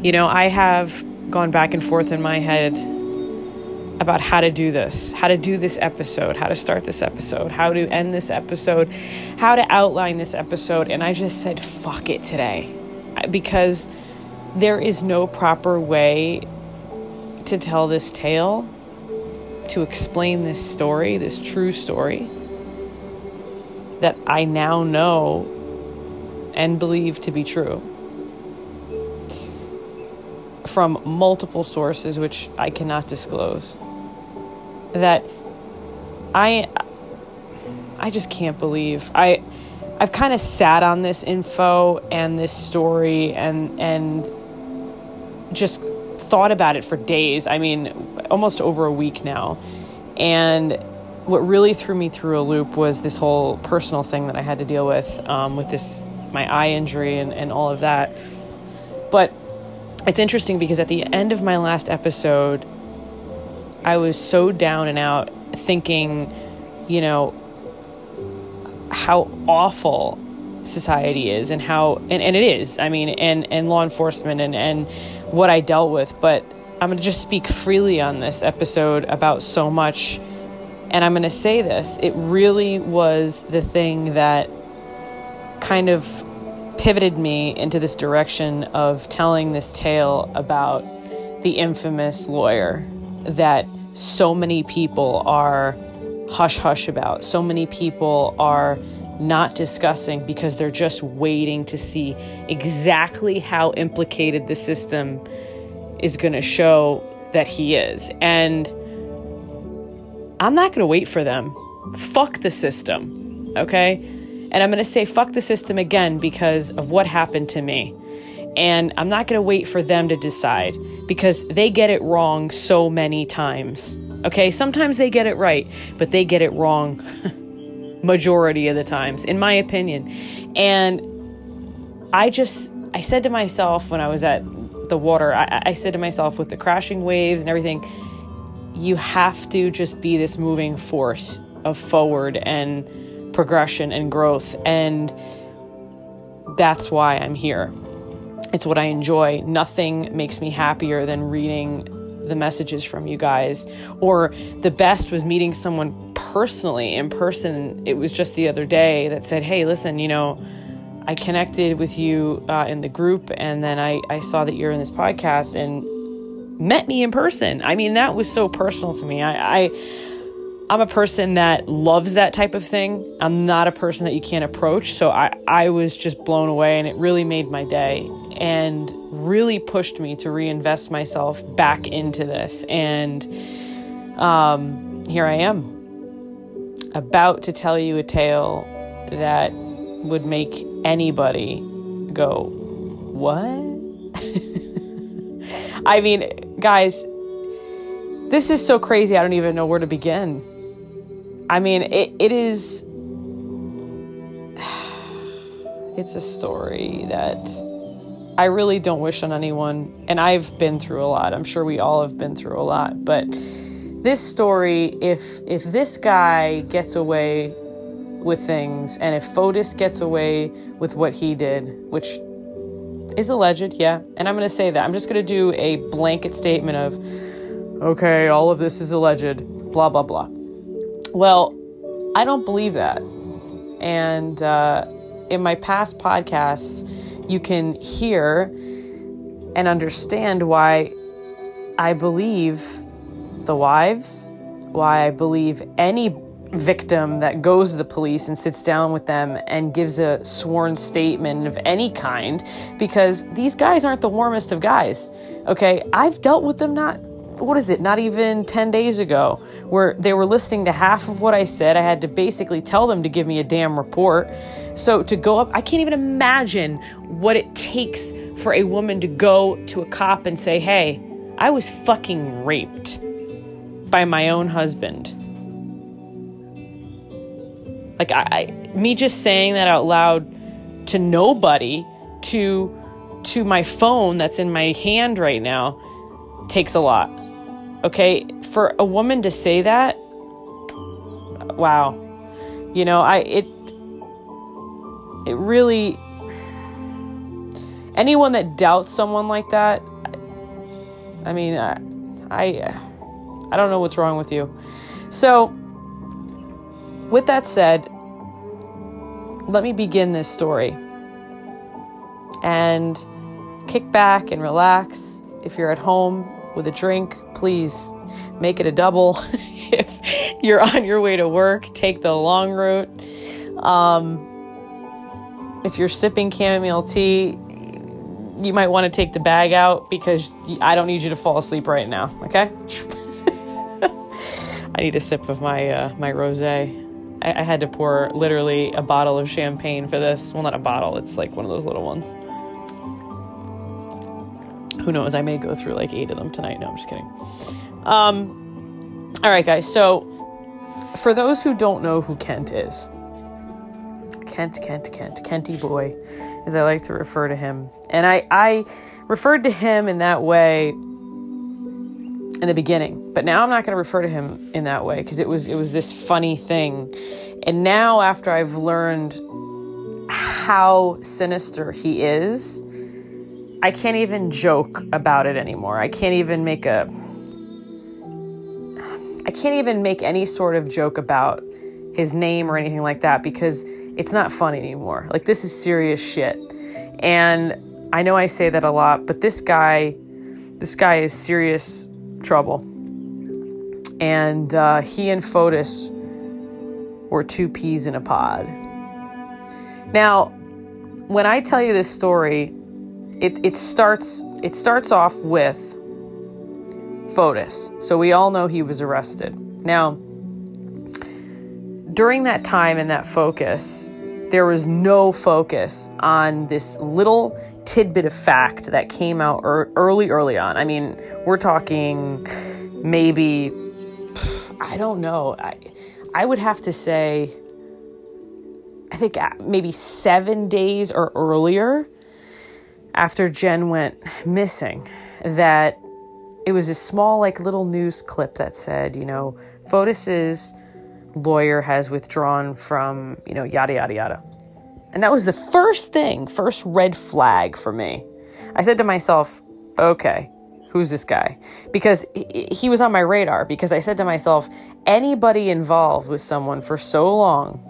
You know, I have gone back and forth in my head about how to do this, how to do this episode, how to start this episode, how to end this episode, how to outline this episode. And I just said, fuck it today. Because there is no proper way to tell this tale, to explain this story, this true story that I now know and believe to be true from multiple sources which I cannot disclose that I I just can't believe I I've kind of sat on this info and this story and and just thought about it for days. I mean, almost over a week now. And what really threw me through a loop was this whole personal thing that I had to deal with um, with this my eye injury and, and all of that. But it's interesting because at the end of my last episode, I was so down and out thinking, you know, how awful society is and how and, and it is i mean and and law enforcement and and what i dealt with but i'm going to just speak freely on this episode about so much. And i'm going to say this it really was the thing that kind of pivoted me into this direction of telling this tale about the infamous lawyer that so many people are hush hush about. So many people are not discussing because they're just waiting to see exactly how implicated the system is going to show that he is. And I'm not going to wait for them. Fuck the system. Okay? And I'm going to say fuck the system again because of what happened to me. And I'm not going to wait for them to decide because they get it wrong so many times. Okay, sometimes they get it right, but they get it wrong majority of the times, in my opinion. And I just, I said to myself when I was at the water, I, I said to myself with the crashing waves and everything, you have to just be this moving force of forward and progression and growth. And that's why I'm here. It's what I enjoy. Nothing makes me happier than reading the messages from you guys. Or the best was meeting someone personally in person. It was just the other day that said, Hey, listen, you know, I connected with you uh, in the group, and then I, I saw that you're in this podcast and met me in person. I mean, that was so personal to me. I, I I'm a person that loves that type of thing. I'm not a person that you can't approach. So I, I was just blown away and it really made my day and really pushed me to reinvest myself back into this. And um, here I am, about to tell you a tale that would make anybody go, What? I mean, guys, this is so crazy. I don't even know where to begin. I mean, it, it is. It's a story that I really don't wish on anyone. And I've been through a lot. I'm sure we all have been through a lot. But this story, if if this guy gets away with things, and if Fotis gets away with what he did, which is alleged, yeah. And I'm going to say that. I'm just going to do a blanket statement of, okay, all of this is alleged, blah, blah, blah. Well, I don't believe that. And uh, in my past podcasts, you can hear and understand why I believe the wives, why I believe any victim that goes to the police and sits down with them and gives a sworn statement of any kind because these guys aren't the warmest of guys. Okay, I've dealt with them not what is it, not even 10 days ago, where they were listening to half of what I said. I had to basically tell them to give me a damn report. So to go up, I can't even imagine what it takes for a woman to go to a cop and say, hey, I was fucking raped by my own husband. Like, I, I me just saying that out loud to nobody, to to my phone that's in my hand right now takes a lot. Okay, for a woman to say that, wow. You know, I it it really anyone that doubts someone like that, I mean, I, I, I don't know what's wrong with you. So, with that said, let me begin this story and kick back and relax. If you're at home with a drink, please make it a double. if you're on your way to work, take the long route. Um, if you're sipping chamomile tea, you might want to take the bag out because I don't need you to fall asleep right now, okay? I need a sip of my uh, my rosé. I, I had to pour literally a bottle of champagne for this. Well, not a bottle. It's like one of those little ones. Who knows? I may go through like eight of them tonight. No, I'm just kidding. Um, all right, guys. So, for those who don't know who Kent is, Kent, Kent, Kent, Kenty boy, as I like to refer to him, and I, I referred to him in that way in the beginning, but now I'm not going to refer to him in that way because it was it was this funny thing. And now after I've learned how sinister he is, I can't even joke about it anymore. I can't even make a I can't even make any sort of joke about his name or anything like that because it's not funny anymore. Like this is serious shit. And I know I say that a lot, but this guy this guy is serious trouble. And uh, he and Fotis were two peas in a pod. Now, when I tell you this story, it, it starts it starts off with Fotis. So we all know he was arrested. Now, during that time and that focus, there was no focus on this little tidbit of fact that came out early, early on. I mean, we're talking maybe, I don't know. I, I would have to say, I think uh, maybe seven days or earlier after Jen went missing, that it was a small, like, little news clip that said, you know, Fotis's lawyer has withdrawn from, you know, yada, yada, yada. And that was the first thing, first red flag for me. I said to myself, okay, who's this guy? Because he was on my radar. Because I said to myself, anybody involved with someone for so long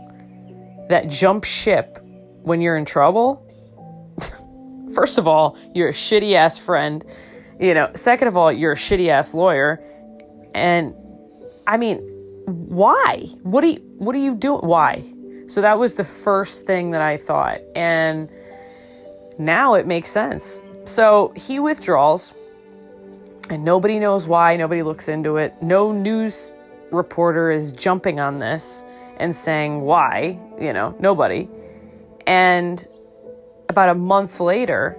that jump ship when you're in trouble, first of all, you're a shitty ass friend. You know, second of all, you're a shitty ass lawyer. And I mean, why? What are you what are you doing? Why? So that was the first thing that I thought. And now it makes sense. So he withdraws, and nobody knows why, nobody looks into it. No news reporter is jumping on this and saying why, you know, nobody. And about a month later,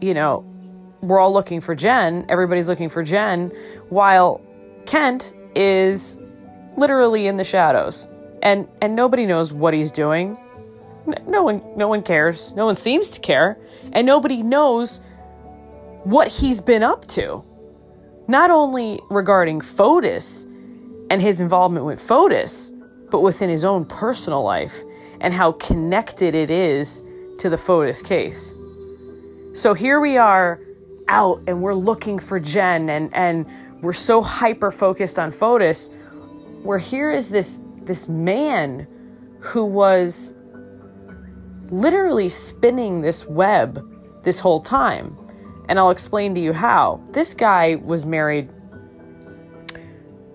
you know, we're all looking for Jen, everybody's looking for Jen, while Kent is literally in the shadows and and nobody knows what he's doing. No one no one cares. No one seems to care, and nobody knows what he's been up to. Not only regarding Fotis and his involvement with Fotis, but within his own personal life and how connected it is to the Fotis case. So here we are out and we're looking for Jen and and we're so hyper focused on Fotis where here is this this man who was literally spinning this web this whole time. And I'll explain to you how. This guy was married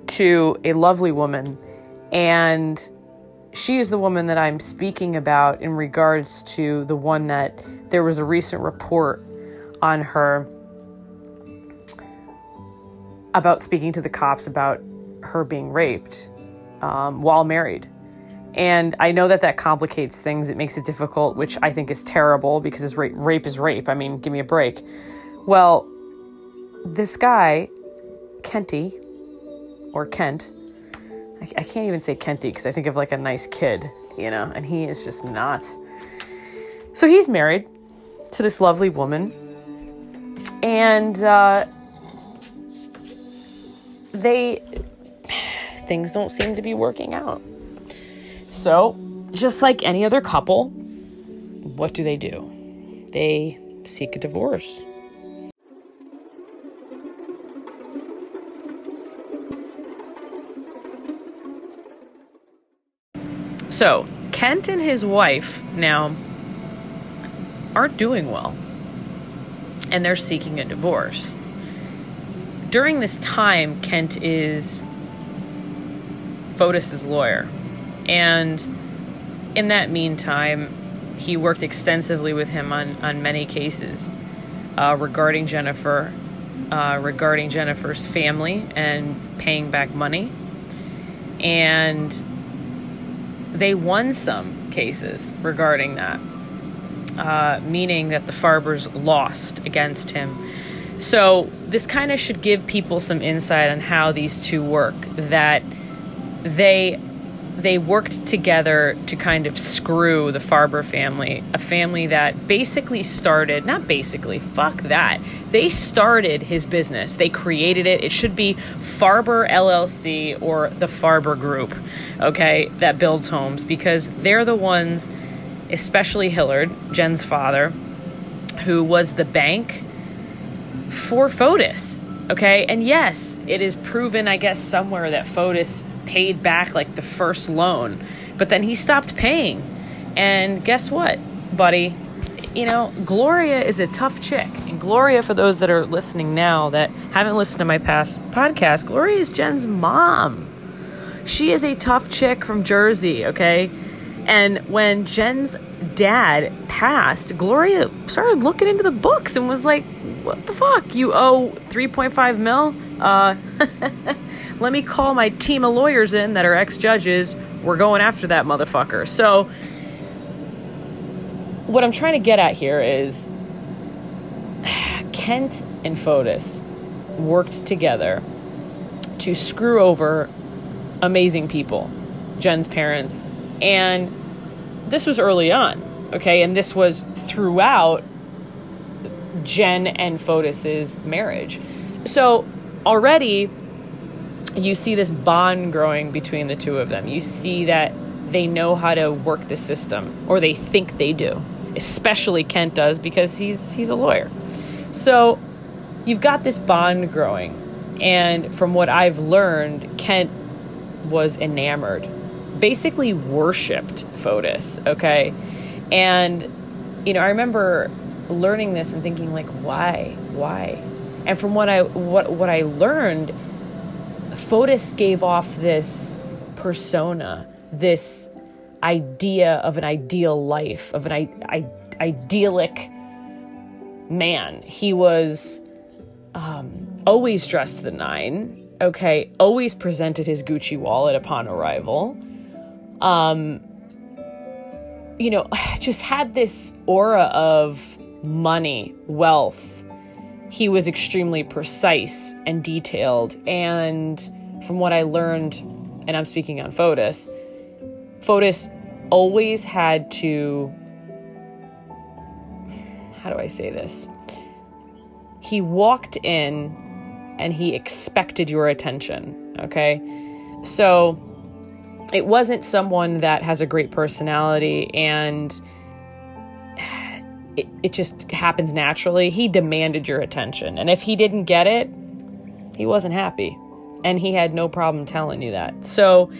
to a lovely woman, and she is the woman that I'm speaking about in regards to the one that there was a recent report on her about speaking to the cops about her being raped um, while married. And I know that that complicates things. It makes it difficult, which I think is terrible because rape, rape is rape. I mean, give me a break. Well, this guy, Kenty, or Kent, I, I can't even say Kenty because I think of like a nice kid, you know, and he is just not. So he's married to this lovely woman, and uh, they things don't seem to be working out. So, just like any other couple, what do they do? they seek a divorce. So, Kent and his wife now aren't doing well, and they're seeking a divorce. During this time, Kent is Fotis's lawyer, and in that meantime, he worked extensively with him on, on many cases uh, regarding Jennifer, uh, regarding Jennifer's family and paying back money. And they won some cases regarding that, uh, meaning that the Farbers lost against him. So, this kind of should give people some insight on how these two work. That they they worked together to kind of screw the Farber family, a family that basically started, not basically, fuck that. They started his business. They created it. It should be Farber LLC or the Farber Group, okay, that builds homes because they're the ones, especially Hilliard, Jen's father, who was the bank for Fotis. Okay, and yes, it is proven, I guess, somewhere that Fotis paid back like the first loan, but then he stopped paying. And guess what, buddy? You know, Gloria is a tough chick. And Gloria, for those that are listening now that haven't listened to my past podcast, Gloria is Jen's mom. She is a tough chick from Jersey, okay? And when Jen's dad passed, Gloria started looking into the books and was like, what the fuck? You owe 3.5 mil? Uh, let me call my team of lawyers in that are ex judges. We're going after that motherfucker. So, what I'm trying to get at here is Kent and Fotis worked together to screw over amazing people, Jen's parents, and this was early on, okay? And this was throughout Jen and Fotis's marriage. So already you see this bond growing between the two of them. You see that they know how to work the system or they think they do. Especially Kent does because he's he's a lawyer. So you've got this bond growing and from what I've learned Kent was enamored. Basically worshiped Fotis, okay? And you know, I remember learning this and thinking like why? Why? And from what i what what i learned fotis gave off this persona this idea of an ideal life of an I, I, idyllic man. He was um, always dressed the nine okay? Always presented his gucci wallet upon arrival. Um you know just had this aura of money, wealth. He was extremely precise and detailed. And from what I learned, and I'm speaking on Fotis, Fotis always had to. How do I say this? He walked in and he expected your attention, okay? So it wasn't someone that has a great personality and it, it just happens naturally. He demanded your attention. And if he didn't get it, he wasn't happy. And he had no problem telling you that. So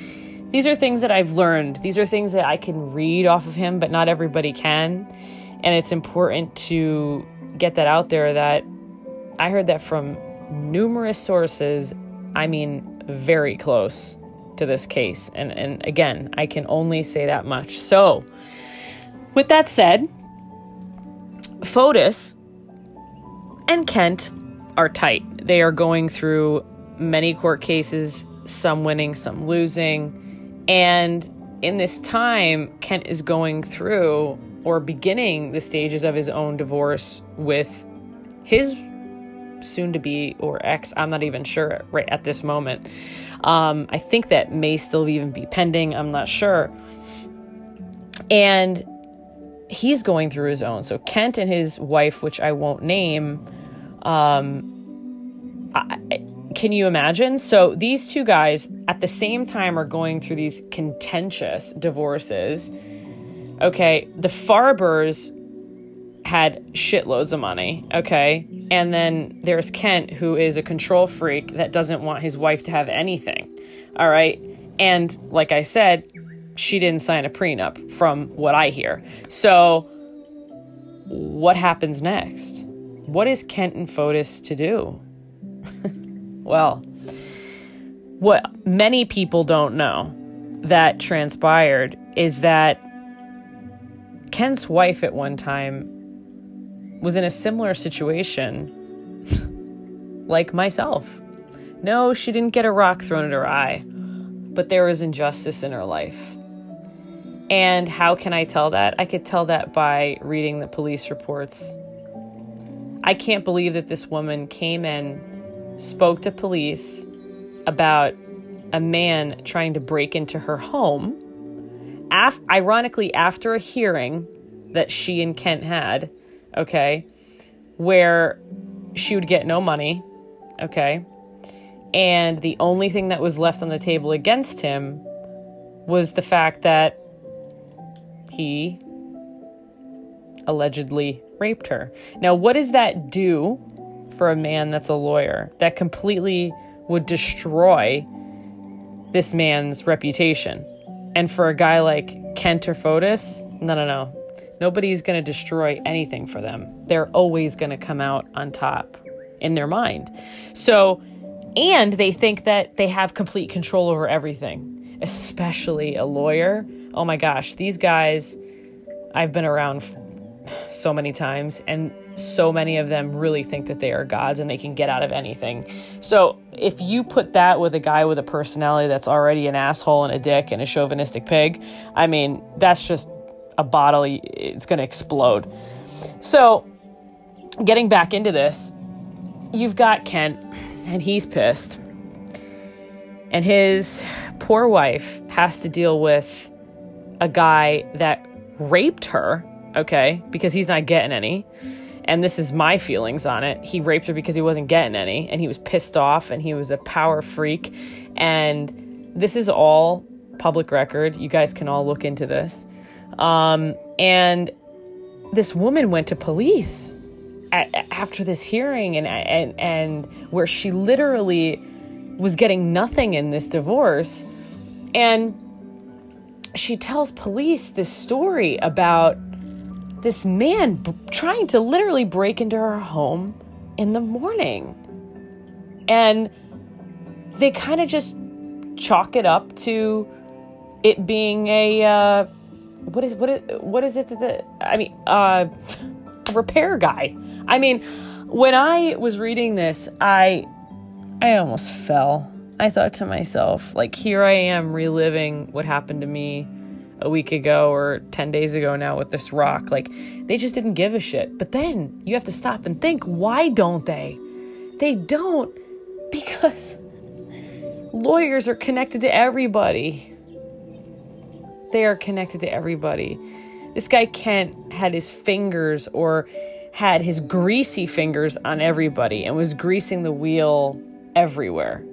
these are things that I've learned. These are things that I can read off of him, but not everybody can. And it's important to get that out there that I heard that from numerous sources. I mean, very close to this case. And, and again, I can only say that much. So, with that said, Fotis and Kent are tight. They are going through many court cases, some winning, some losing. And in this time, Kent is going through or beginning the stages of his own divorce with his soon to be or ex. I'm not even sure right at this moment. Um, I think that may still even be pending. I'm not sure. And he's going through his own. So Kent and his wife, which I won't name, um, I, can you imagine? So these two guys at the same time are going through these contentious divorces. Okay, the Farbers had shitloads of money, okay? And then there's Kent, who is a control freak that doesn't want his wife to have anything, all right? And like I said, she didn't sign a prenup from what I hear. So, what happens next? What is Kent and Fotis to do? well, what many people don't know that transpired is that Kent's wife at one time was in a similar situation like myself. No, she didn't get a rock thrown at her eye, but there was injustice in her life. And how can I tell that? I could tell that by reading the police reports. I can't believe that this woman came and spoke to police about a man trying to break into her home. Af- ironically, after a hearing that she and Kent had, okay, where she would get no money, okay, and the only thing that was left on the table against him was the fact that he allegedly raped her. Now, what does that do for a man that's a lawyer? That completely would destroy this man's reputation. And for a guy like Kent or Fotis, no, no, no. Nobody's going to destroy anything for them. They're always going to come out on top in their mind. So, and they think that they have complete control over everything, especially a lawyer. Oh my gosh, these guys, I've been around so many times, and so many of them really think that they are gods and they can get out of anything. So, if you put that with a guy with a personality that's already an asshole and a dick and a chauvinistic pig, I mean, that's just a bottle, it's going to explode. So, getting back into this, you've got Kent, and he's pissed. And his poor wife has to deal with a guy that raped her, okay, because he's not getting any. And this is my feelings on it. He raped her because he wasn't getting any, and he was pissed off, and he was a power freak. And this is all public record. You guys can all look into this. Um, and this woman went to police at, after this hearing and, and and where she literally was getting nothing in this divorce and she tells police this story about this man b- trying to literally break into her home in the morning and they kind of just chalk it up to it being a uh, what is what is what is it that the, I mean uh, a repair guy. I mean, when I was reading this, I I almost fell. I thought to myself, like here I am reliving what happened to me a week ago or 10 days ago now with this rock. Like they just didn't give a shit. But then you have to stop and think, why don't they? They don't because lawyers are connected to everybody they are connected to everybody. This guy Kent had his fingers or had his greasy fingers on everybody and was greasing the wheel everywhere.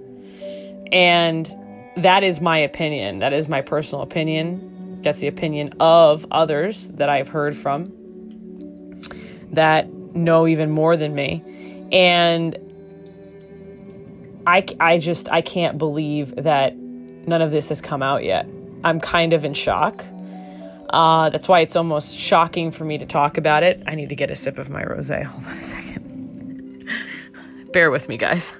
And that is my opinion. That is my personal opinion. That's the opinion of others that I've heard from that know even more than me. And I, I just, I can't believe that none of this has come out yet. I'm kind of in shock. Uh, that's why it's almost shocking for me to talk about it. I need to get a sip of my rose. Hold on a second. Bear with me, guys.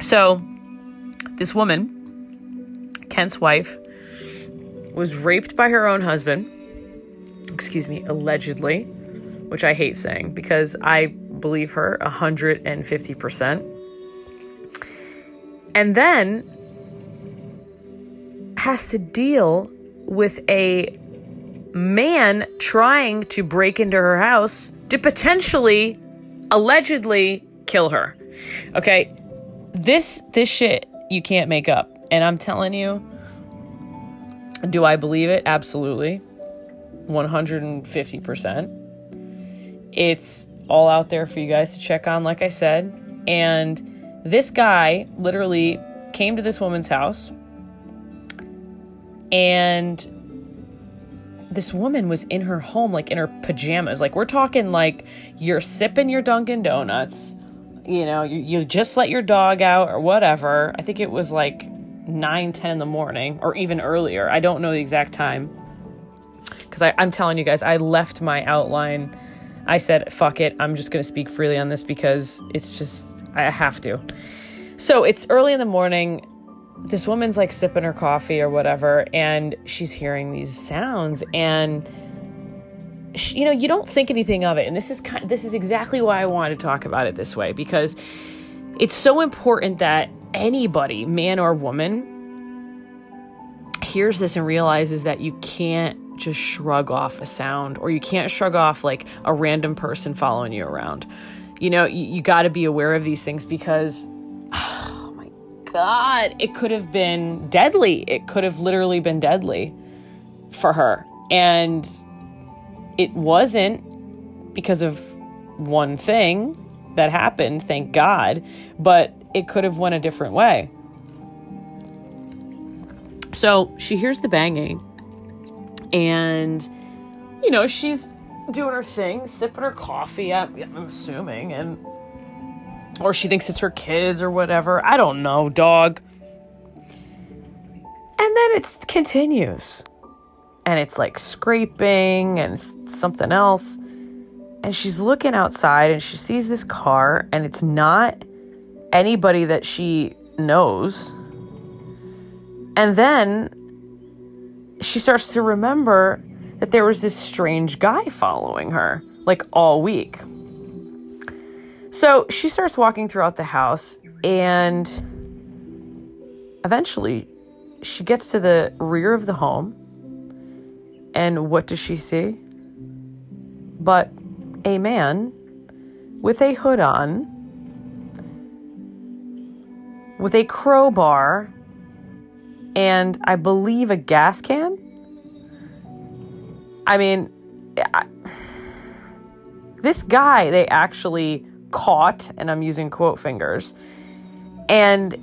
So, this woman, Kent's wife, was raped by her own husband. Excuse me, allegedly, which I hate saying because I believe her 150%. And then has to deal with a man trying to break into her house to potentially allegedly kill her. Okay? This this shit you can't make up. And I'm telling you, do I believe it? Absolutely. 150%. It's all out there for you guys to check on like I said. And this guy literally came to this woman's house and this woman was in her home, like in her pajamas. Like, we're talking like you're sipping your Dunkin' Donuts, you know, you, you just let your dog out or whatever. I think it was like 9, 10 in the morning or even earlier. I don't know the exact time. Because I'm telling you guys, I left my outline. I said, fuck it. I'm just going to speak freely on this because it's just, I have to. So it's early in the morning this woman's like sipping her coffee or whatever and she's hearing these sounds and you know you don't think anything of it and this is kind this is exactly why I want to talk about it this way because it's so important that anybody man or woman hears this and realizes that you can't just shrug off a sound or you can't shrug off like a random person following you around you know you, you got to be aware of these things because oh my God, it could have been deadly. It could have literally been deadly for her. And it wasn't because of one thing that happened, thank God, but it could have went a different way. So she hears the banging and you know, she's doing her thing, sipping her coffee, I'm, assuming, and or she thinks it's her kids or whatever. I don't know, dog. And then it continues. And it's like scraping and something else. And she's looking outside and she sees this car and it's not anybody that she knows. And then she starts to remember that there was this strange guy following her like all week. So she starts walking throughout the house, and eventually she gets to the rear of the home. And what does she see? But a man with a hood on, with a crowbar, and I believe a gas can. I mean, I, this guy, they actually caught, and I'm using quote fingers, and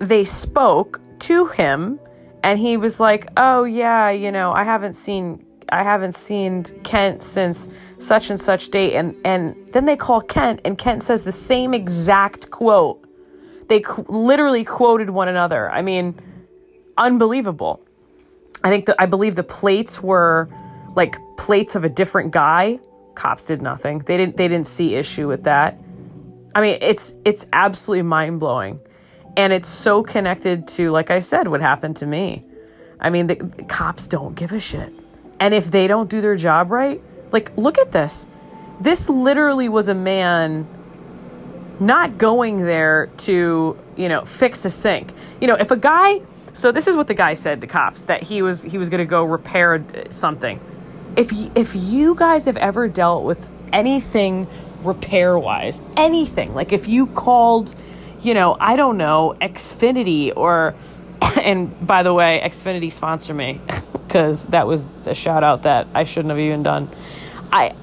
they spoke to him, and he was like, "Oh yeah, you know, I haven't seen I haven't seen Kent since such and such date," and and then they call Kent, and Kent says the same exact quote. They qu- literally quoted one another. I mean, unbelievable. I think that I believe the plates were like plates of a different guy cops did nothing. They didn't they didn't see issue with that. I mean, it's it's absolutely mind-blowing. And it's so connected to like I said what happened to me. I mean, the, the cops don't give a shit. And if they don't do their job right, like look at this. This literally was a man not going there to, you know, fix a sink. You know, if a guy so this is what the guy said to cops that he was he was going to go repair something if if you guys have ever dealt with anything repair wise, anything, like if you called, you know, I don't know, Xfinity or and by the way, Xfinity sponsor me because that was a shout out that I shouldn't have even done. I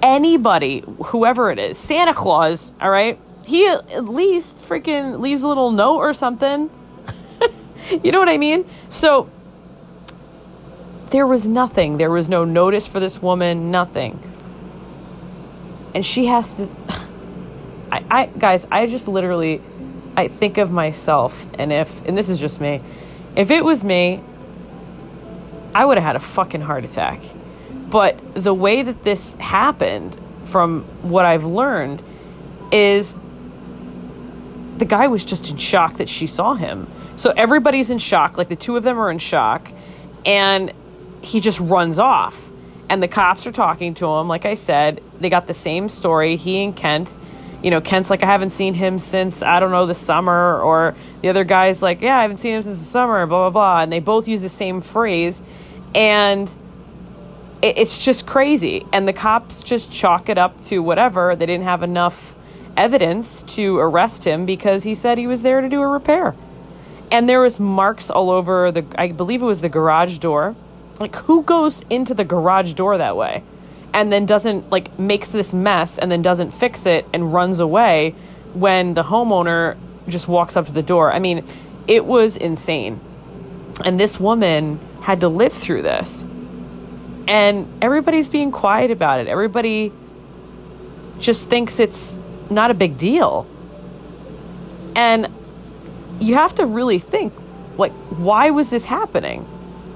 anybody, whoever it is, Santa Claus, all right? He at least freaking leaves a little note or something. you know what I mean? So there was nothing. There was no notice for this woman, nothing. And she has to I, I guys, I just literally I think of myself and if and this is just me. If it was me, I would have had a fucking heart attack. But the way that this happened from what I've learned is the guy was just in shock that she saw him. So everybody's in shock, like the two of them are in shock. And he just runs off. And the cops are talking to him. Like I said, they got the same story. He and Kent, you know, Kent's like, I haven't seen him since, I don't know, the summer. Or the other guy's like, yeah, I haven't seen him since the summer, blah, blah, blah. And they both use the same phrase. And it's just crazy. And the cops just chalk it up to whatever. They didn't have enough evidence to arrest him because he said he was there to do a repair. And there was marks all over the, I believe it was the garage door like, who goes into the garage door that way and then doesn't, like, makes this mess and then doesn't fix it and runs away when the homeowner just walks up to the door? I mean, it was insane. And this woman had to live through this. And everybody's being quiet about it. Everybody just thinks it's not a big deal. And you have to really think like, why was this happening?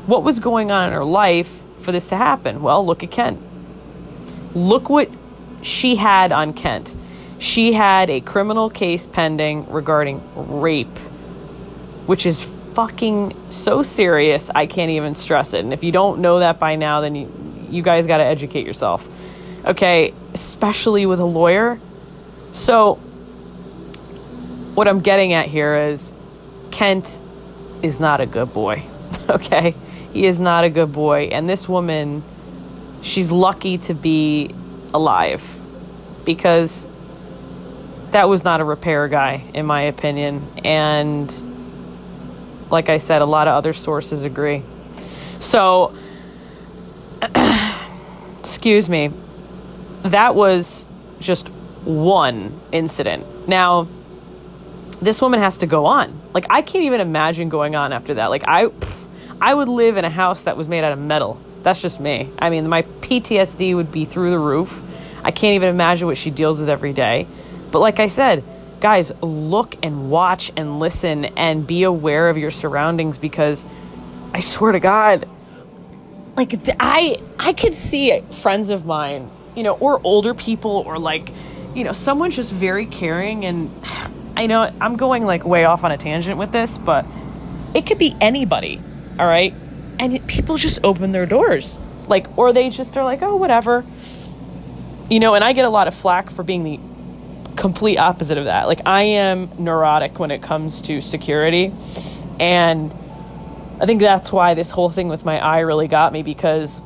What was going on in her life for this to happen? Well, look at Kent. Look what she had on Kent. She had a criminal case pending regarding rape, which is fucking so serious, I can't even stress it. And if you don't know that by now, then you, you guys got to educate yourself. Okay, especially with a lawyer. So, what I'm getting at here is Kent is not a good boy. okay? He is not a good boy. And this woman, she's lucky to be alive because that was not a repair guy, in my opinion. And like I said, a lot of other sources agree. So, excuse me, that was just one incident. Now, this woman has to go on. Like I can't even imagine going on after that. Like I pff, I would live in a house that was made out of metal. That's just me. I mean, my PTSD would be through the roof. I can't even imagine what she deals with every day. But like I said, guys, look and watch and listen and be aware of your surroundings because I swear to God, like I I could see friends of mine, you know, or older people or like, you know, someone just very caring and I know I'm going like way off on a tangent with this, but it could be anybody, all right? And people just open their doors. Like, or they just are like, oh, whatever. You know, and I get a lot of flack for being the complete opposite of that. Like, I am neurotic when it comes to security. And I think that's why this whole thing with my eye really got me because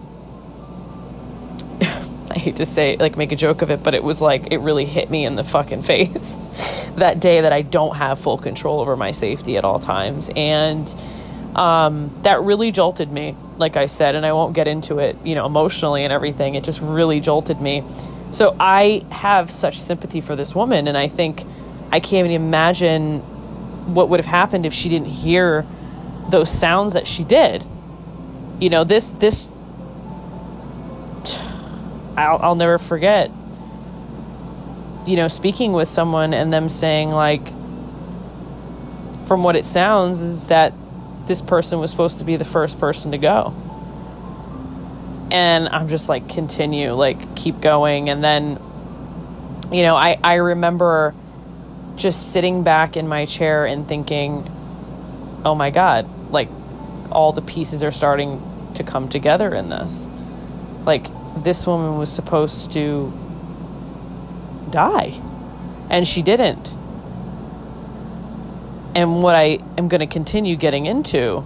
I hate to say, like, make a joke of it, but it was like, it really hit me in the fucking face that day that I don't have full control over my safety at all times. And um, that really jolted me, like I said, and I won't get into it, you know, emotionally and everything. It just really jolted me. So I have such sympathy for this woman, and I think I can't even imagine what would have happened if she didn't hear those sounds that she did. You know, this this I'll, I'll never forget, you know, speaking with someone and them saying, like, from what it sounds, is that this person was supposed to be the first person to go. And I'm just like, continue, like, keep going. And then, you know, I, I remember just sitting back in my chair and thinking, oh my God, like, all the pieces are starting to come together in this. Like, this woman was supposed to die, and she didn't. And what I am going to continue getting into,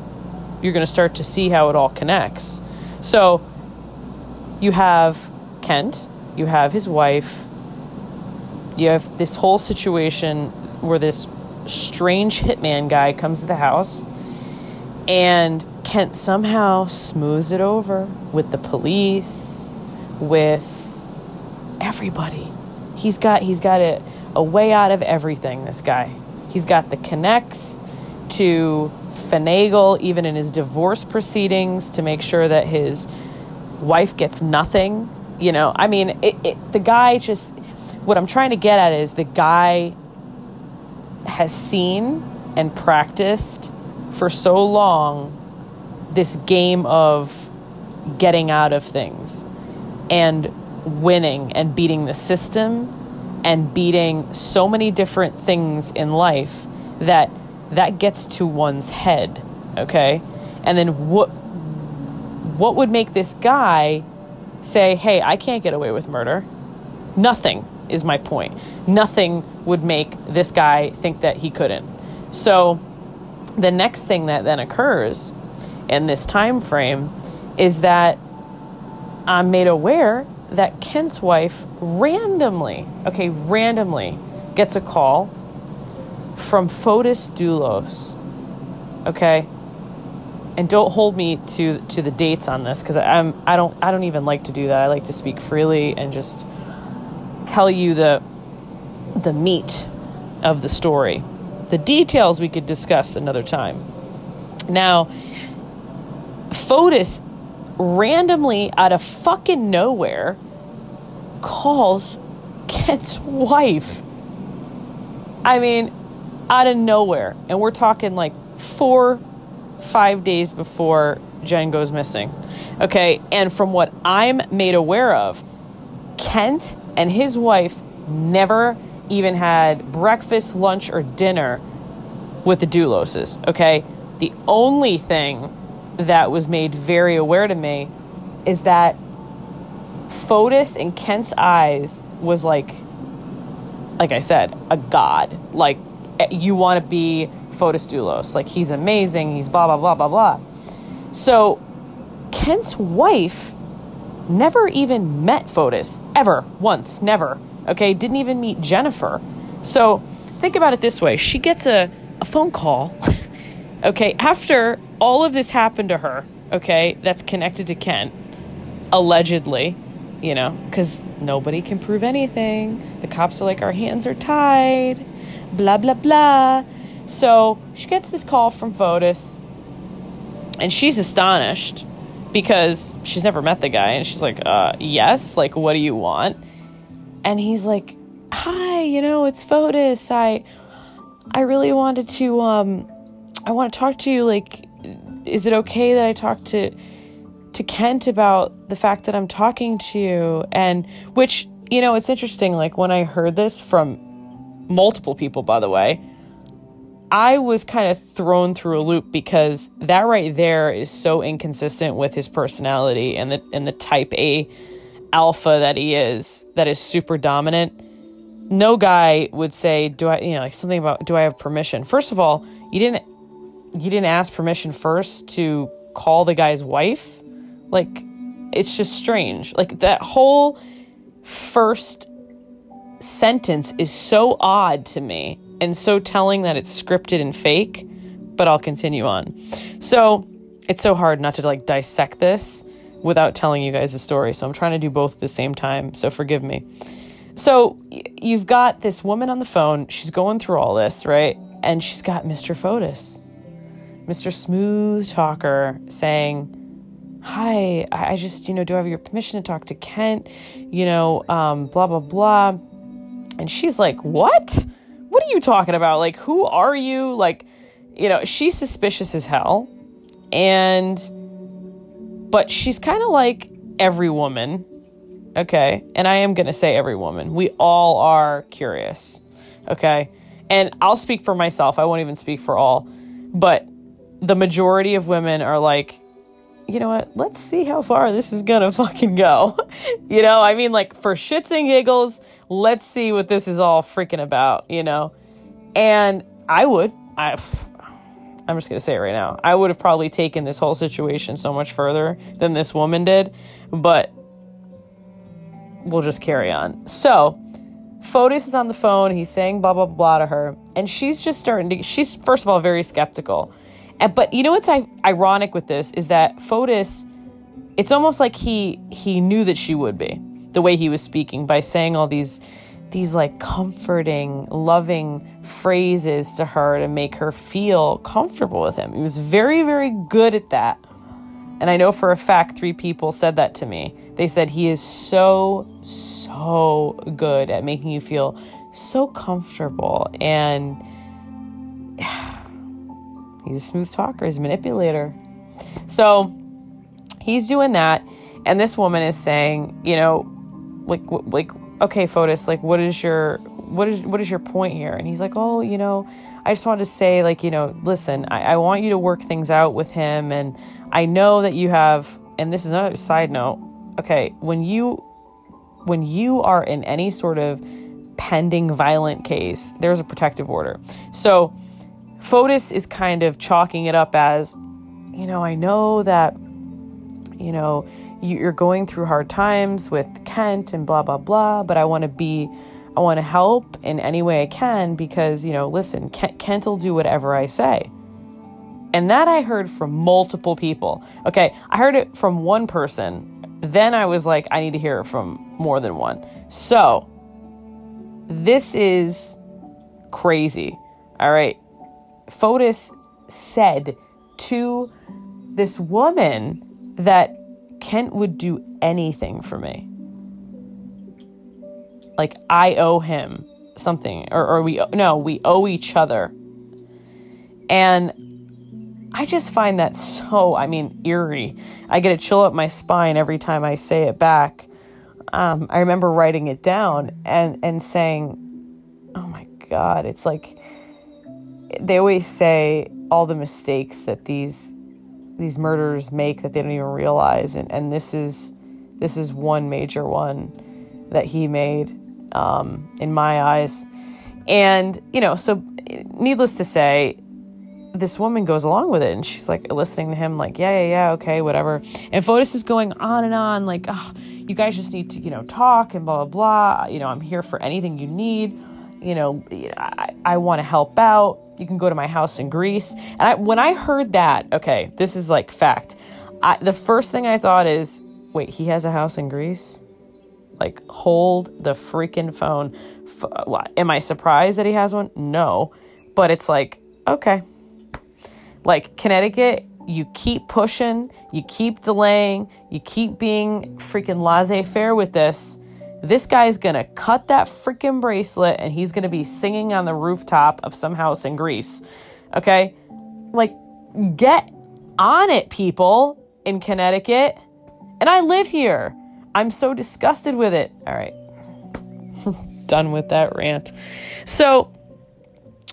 you're going to start to see how it all connects. So, you have Kent, you have his wife, you have this whole situation where this strange hitman guy comes to the house and Kent somehow smooths it over with the police with everybody. He's got he's got a, a way out of everything, this guy. He's got the connects to finagle even in his divorce proceedings to make sure that his wife gets nothing. You know, I mean, it, it, the guy just, what I'm trying to get at is the guy has seen and practiced for so long this game of getting out of things and winning and beating the system and beating so many different things in life that that gets to one's head okay? And then what what would make this guy say hey i can't get away with murder nothing is my point. Nothing would make this guy think that he couldn't. So the next thing that then occurs in this time frame is that I'm made aware that Kent's wife randomly, okay, randomly gets a call from Fotis Dulos. Okay? And don't hold me to to the dates on this cuz I'm I don't I don't even like to do that. I like to speak freely and just tell you the the meat of the story. The details we could discuss another time. Now, Fotis randomly out of fucking nowhere calls Kent's wife. I mean, out of nowhere. And we're talking like four, five days before Jen goes missing. Okay. And from what I'm made aware of, Kent and his wife never even had breakfast, lunch, or dinner with the Duloses. Okay. The only thing that was made very aware to me is that Fotis in Kent's eyes was like, like I said, a god. Like eh, you want to be Fotis Dulos. Like he's amazing. He's blah blah blah blah blah. So Kent's wife never even met Fotis ever once. Never. Okay, didn't even meet Jennifer. So think about it this way: she gets a a phone call. okay, after all of this happened to her. Okay, that's connected to Kent, allegedly you know, because nobody can prove anything. The cops are like, our hands are tied, blah, blah, blah. So she gets this call from Fotis, and she's astonished because she's never met the guy. And she's like, uh, yes, like, what do you want? And he's like, hi, you know, it's Fotis. I, I really wanted to, um, I want to talk to you. Like, is it okay that I talk to, to Kent about the fact that I'm talking to you and which you know it's interesting like when I heard this from multiple people by the way I was kind of thrown through a loop because that right there is so inconsistent with his personality and the and the type A alpha that he is that is super dominant. No guy would say do I you know like something about do I have permission? First of all you didn't you didn't ask permission first to call the guy's wife like, it's just strange. Like, that whole first sentence is so odd to me and so telling that it's scripted and fake, but I'll continue on. So, it's so hard not to like dissect this without telling you guys a story. So, I'm trying to do both at the same time. So, forgive me. So, you've got this woman on the phone. She's going through all this, right? And she's got Mr. Fotis, Mr. Smooth Talker, saying, hi, I just, you know, do I have your permission to talk to Kent? You know, um, blah, blah, blah. And she's like, what? What are you talking about? Like, who are you? Like, you know, she's suspicious as hell. And, but she's kind of like every woman. Okay. And I am going to say every woman. We all are curious. Okay. And I'll speak for myself. I won't even speak for all. But the majority of women are like, you know what? Let's see how far this is gonna fucking go. you know, I mean, like for shits and giggles, let's see what this is all freaking about. You know, and I would, I, I'm just gonna say it right now. I would have probably taken this whole situation so much further than this woman did, but we'll just carry on. So. Fotis is on the phone. He's saying blah, blah, blah to her. And she's just starting to, she's, first of all, very skeptical but you know what's ironic with this is that Fotis, it's almost like he he knew that she would be the way he was speaking by saying all these these like comforting, loving phrases to her to make her feel comfortable with him. He was very very good at that. And I know for a fact three people said that to me. They said he is so so good at making you feel so comfortable and He's a smooth talker, he's a manipulator. So he's doing that. And this woman is saying, you know, like, like, okay, Fotis, like, what is your, what is, what is your point here? And he's like, oh, you know, I just wanted to say, like, you know, listen, I, I want you to work things out with him. And I know that you have, and this is another side note. Okay. When you, when you are in any sort of pending violent case, there's a protective order. So, Fotis is kind of chalking it up as, you know, I know that, you know, you're going through hard times with Kent and blah, blah, blah, but I want to be, I want to help in any way I can because, you know, listen, Kent, Kent will do whatever I say. And that I heard from multiple people. Okay, I heard it from one person. Then I was like, I need to hear it from more than one. So, this is crazy. All right. Fotis said to this woman that Kent would do anything for me. Like I owe him something, or, or we no, we owe each other. And I just find that so, I mean, eerie. I get a chill up my spine every time I say it back. Um, I remember writing it down and and saying, "Oh my God!" It's like they always say all the mistakes that these these murderers make that they don't even realize, and and this is this is one major one that he made um, in my eyes. And, you know, so needless to say, this woman goes along with it and she's like listening to him, like, yeah, yeah, yeah, okay, whatever. And Fotis is going on and on, like, oh, you guys just need to, you know, talk and blah, blah, blah. You know, I'm here for anything you need. You know, I, I want to help out. You can go to my house in Greece. And I, when I heard that, okay, this is like fact. I, the first thing I thought is, wait, he has a house in Greece? Like, hold the freaking phone. F- what? Am I surprised that he has one? No. But it's like, okay. Like, Connecticut, you keep pushing, you keep delaying, you keep being freaking laissez faire with this. This guy's gonna cut that freaking bracelet and he's gonna be singing on the rooftop of some house in Greece. Okay? Like, get on it, people in Connecticut. And I live here. I'm so disgusted with it. All right. Done with that rant. So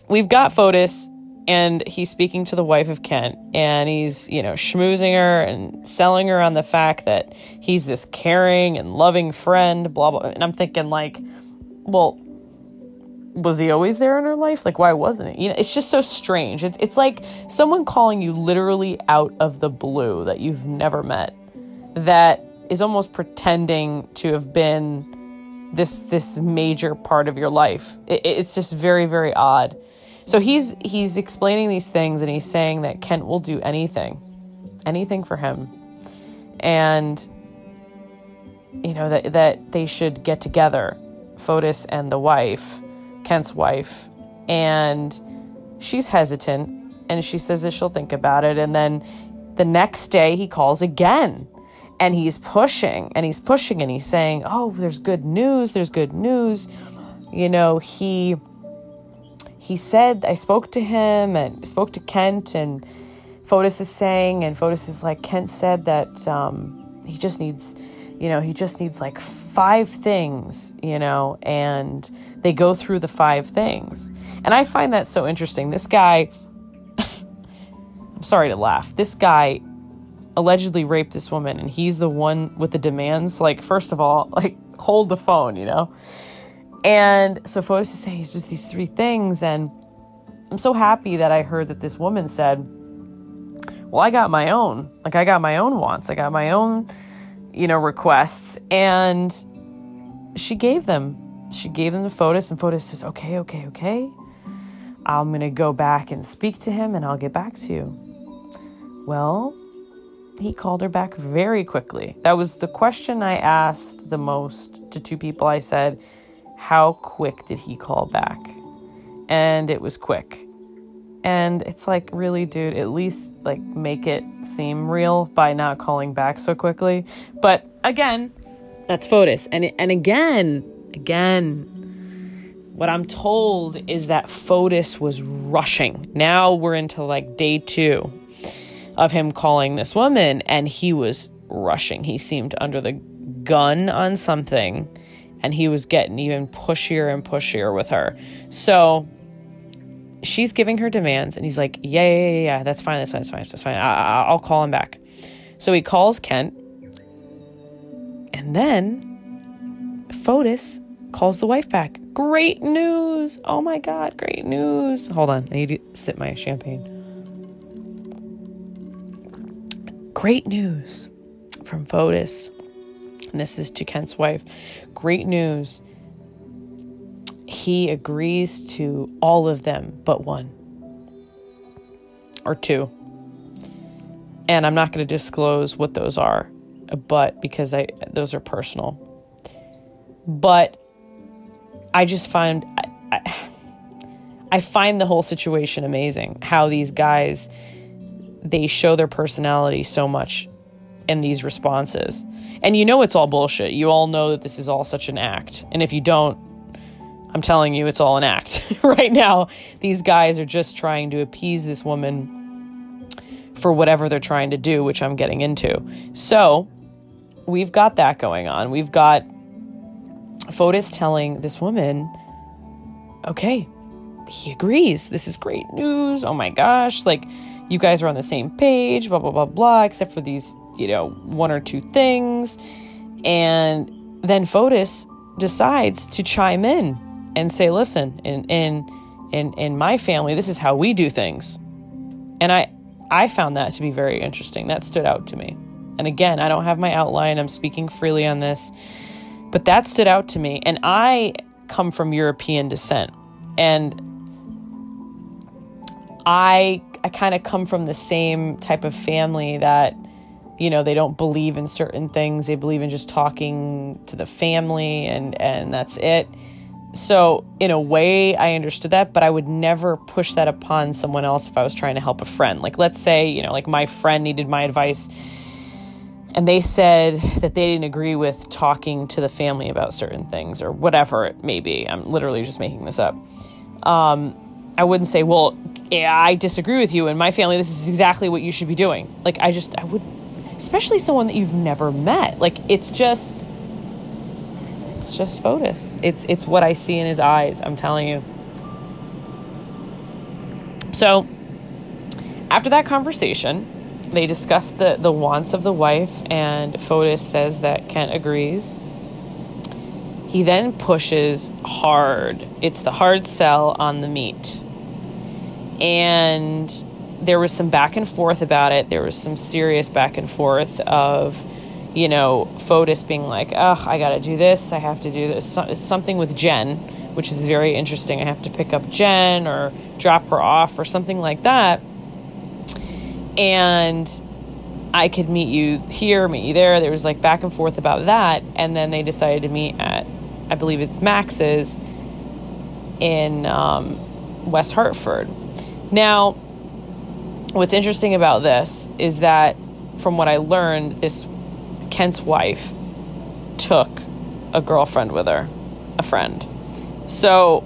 we've got Fotis and he's speaking to the wife of Kent and he's, you know, schmoozing her and selling her on the fact that he's this caring and loving friend, blah, blah. And I'm thinking, like, well, was he always there in her life? Like, why wasn't it? You know, it's just so strange. It's, it's like someone calling you literally out of the blue that you've never met that is almost pretending to have been this this major part of your life. It, it's just very very odd. So he's he's explaining these things and he's saying that Kent will do anything, anything for him, and you know that that they should get together, Fotis and the wife, Kent's wife, and she's hesitant and she says that she'll think about it, and then the next day he calls again and he's pushing and he's pushing and he's saying, "Oh, there's good news. There's good news." You know, he he said I spoke to him and spoke to Kent and Fotis is saying and Fotis is like Kent said that um, he just needs you know, he just needs like five things, you know, and they go through the five things. And I find that so interesting. This guy I'm sorry to laugh. This guy allegedly raped this woman and he's the one with the demands like first of all like hold the phone you know and so Fotis is saying it's just these three things and i'm so happy that i heard that this woman said well i got my own. Like i got my own wants. I got my own you know requests. And she gave them. She gave them to Fotis and Fotis says okay okay okay. I'm gonna go back and speak to him and i'll get back to you. Well he called her back very quickly. That was the question I asked the most to two people. I said, How quick did he call back? And it was quick. And it's like, really, dude, at least like make it seem real by not calling back so quickly. But again, that's Fotis. And and again, again, what I'm told is that Fotis was rushing. Now we're into like day two of him calling this woman, and he was rushing. He seemed under the gun on something, and he was getting even pushier and pushier with her. So she's giving her demands, and he's like, Yeah, yeah, yeah, yeah that's fine, that's fine, that's fine, that's fine. I- I'll call him back. So he calls Kent, and then Fotis calls the wife back. Great news! Oh my god, great news. Hold on, I need to sip my champagne. Great news from Fotis. And this is to Kent's wife. Great news. He agrees to all of them but one or two. And I'm not going to disclose what those are, but because I those are personal. But I just find I, I, I find the whole situation amazing. How these guys they show their personality so much and these responses. And you know it's all bullshit. You all know that this is all such an act. And if you don't, I'm telling you, it's all an act. right now, these guys are just trying to appease this woman for whatever they're trying to do, which I'm getting into. So, we've got that going on. We've got Fotis telling this woman, okay, he agrees. This is great news. Oh my gosh. Like, you guys are on the same page, blah, blah, blah, blah, except for these, you know, one or two things. And then Fotis decides to chime in and say, listen, in, in, in, in my family, this is how we do things. And I, I found that to be very interesting. That stood out to me. And again, I don't have my outline, I'm speaking freely on this, but that stood out to me. And I come from European descent. And I I kind of come from the same type of family that you know they don't believe in certain things. They believe in just talking to the family and and that's it. So in a way i understood that but i would never push that upon someone else if i was trying to help a friend. Like let's say you know like my friend needed my advice and they said that they didn't agree with talking to the family about certain things or whatever it may be. I'm literally just making this up. Um, I wouldn't say, well, yeah, I disagree with you. In my family, this is exactly what you should be doing. Like, I just, I would, especially someone that you've never met. Like, it's just, it's just Fotis. It's, it's what I see in his eyes. I'm telling you. So, after that conversation, they discuss the, the wants of the wife, and Fotis says that Kent agrees. He then pushes hard. It's the hard sell on the meat. And there was some back and forth about it. There was some serious back and forth of, you know, Fotis being like, oh, I got to do this. I have to do this. It's something with Jen, which is very interesting. I have to pick up Jen or drop her off or something like that. And I could meet you here, meet you there. There was like back and forth about that. And then they decided to meet at I believe it's Max's in um, West Hartford. Now, what's interesting about this is that from what I learned, this Kent's wife took a girlfriend with her, a friend. So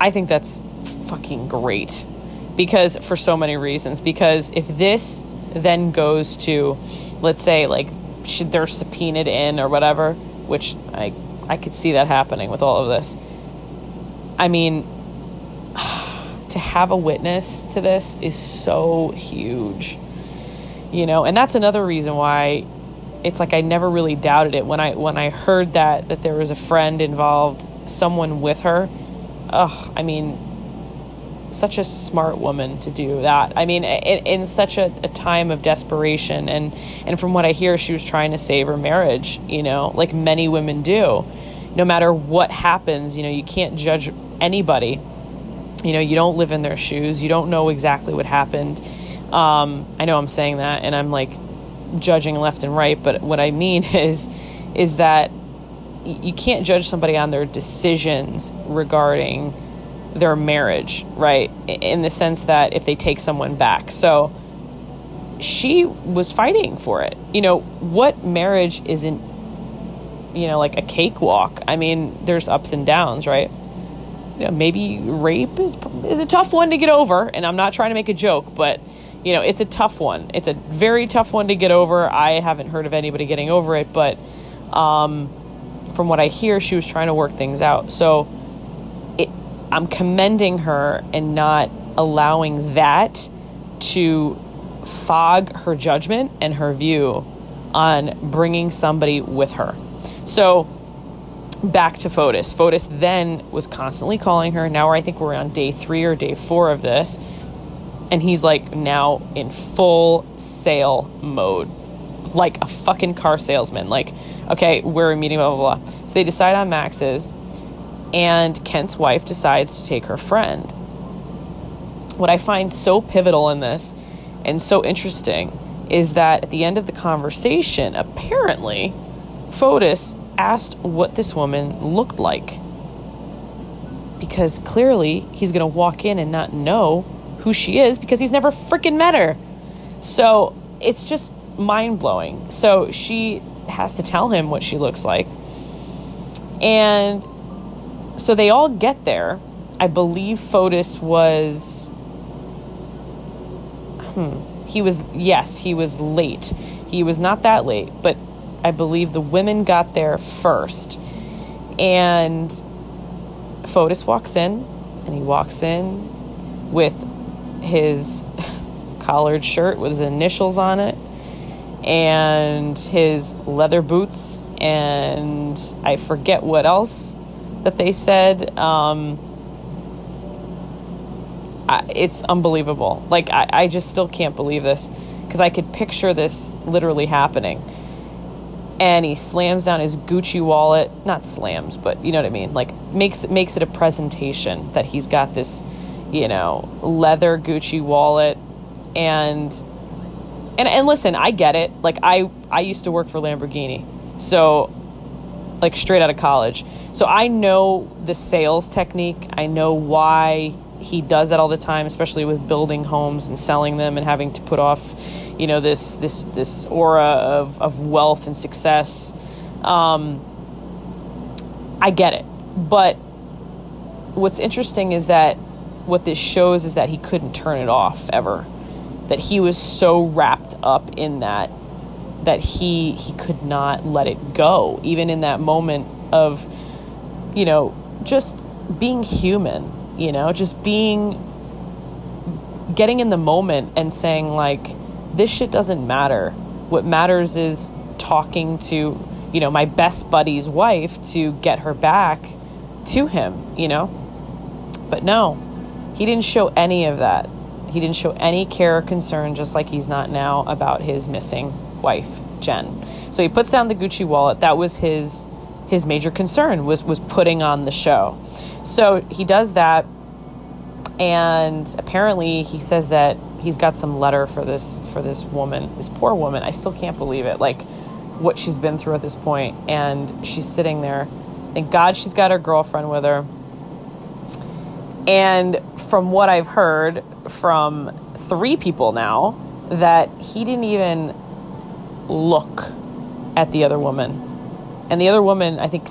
I think that's fucking great because for so many reasons. Because if this then goes to, let's say, like, should they're subpoenaed in or whatever, which I I could see that happening with all of this. I mean, to have a witness to this is so huge. You know, and that's another reason why it's like I never really doubted it when I when I heard that that there was a friend involved, someone with her. Ugh, I mean, such a smart woman to do that. I mean, in, in such a, a, time of desperation, and and from what I hear, she was trying to save her marriage. You know, like many women do. No matter what happens, you know, you can't judge anybody. You know, you don't live in their shoes. You don't know exactly what happened. Um, I know I'm saying that, and I'm like judging left and right. But what I mean is, is that you can't judge somebody on their decisions regarding their marriage, right? In the sense that if they take someone back. So she was fighting for it. You know, what marriage isn't, you know, like a cakewalk? I mean, there's ups and downs, right? You know, maybe rape is is a tough one to get over, and I'm not trying to make a joke, but you know, it's a tough one. It's a very tough one to get over. I haven't heard of anybody getting over it, but um, from what I hear, she was trying to work things out. So I'm commending her and not allowing that to fog her judgment and her view on bringing somebody with her. So back to Fotis. Fotis then was constantly calling her. Now I think we're on day three or day four of this. And he's like now in full sale mode. Like a fucking car salesman. Like, okay, we're meeting, blah, blah, blah. So they decide on Max's and Kent's wife decides to take her friend. What I find so pivotal in this and so interesting is that at the end of the conversation, apparently, Fotis asked what this woman looked like. Because clearly he's going to walk in and not know who she is because he's never freaking met her. So it's just mind blowing. So she has to tell him what she looks like. And so they all get there. I believe Fotis was. Hmm. He was, yes, he was late. He was not that late, but I believe the women got there first. And Fotis walks in, and he walks in with his collared shirt with his initials on it and his leather boots and I forget what else that they said. Um, I, it's unbelievable. Like, I, I just still can't believe this because I could picture this literally happening. And he slams down his Gucci wallet, not slams, but you know what I mean. Like makes makes it a presentation that he's got this, you know, leather Gucci wallet, and and and listen, I get it. Like I I used to work for Lamborghini, so like straight out of college, so I know the sales technique. I know why he does that all the time, especially with building homes and selling them and having to put off, you know, this this this aura of of wealth and success. Um, I get it, but what's interesting is that what this shows is that he couldn't turn it off ever. That he was so wrapped up in that that he he could not let it go, even in that moment of, you know, just being human you know, just being getting in the moment and saying like this shit doesn't matter. What matters is talking to, you know, my best buddy's wife to get her back to him, you know? But no. He didn't show any of that. He didn't show any care or concern just like he's not now about his missing wife, Jen. So he puts down the Gucci wallet. That was his his major concern was was putting on the show. So he does that, and apparently he says that he's got some letter for this for this woman, this poor woman. I still can't believe it, like what she's been through at this point, and she's sitting there. Thank God she's got her girlfriend with her. And from what I've heard from three people now, that he didn't even look at the other woman and the other woman, I think,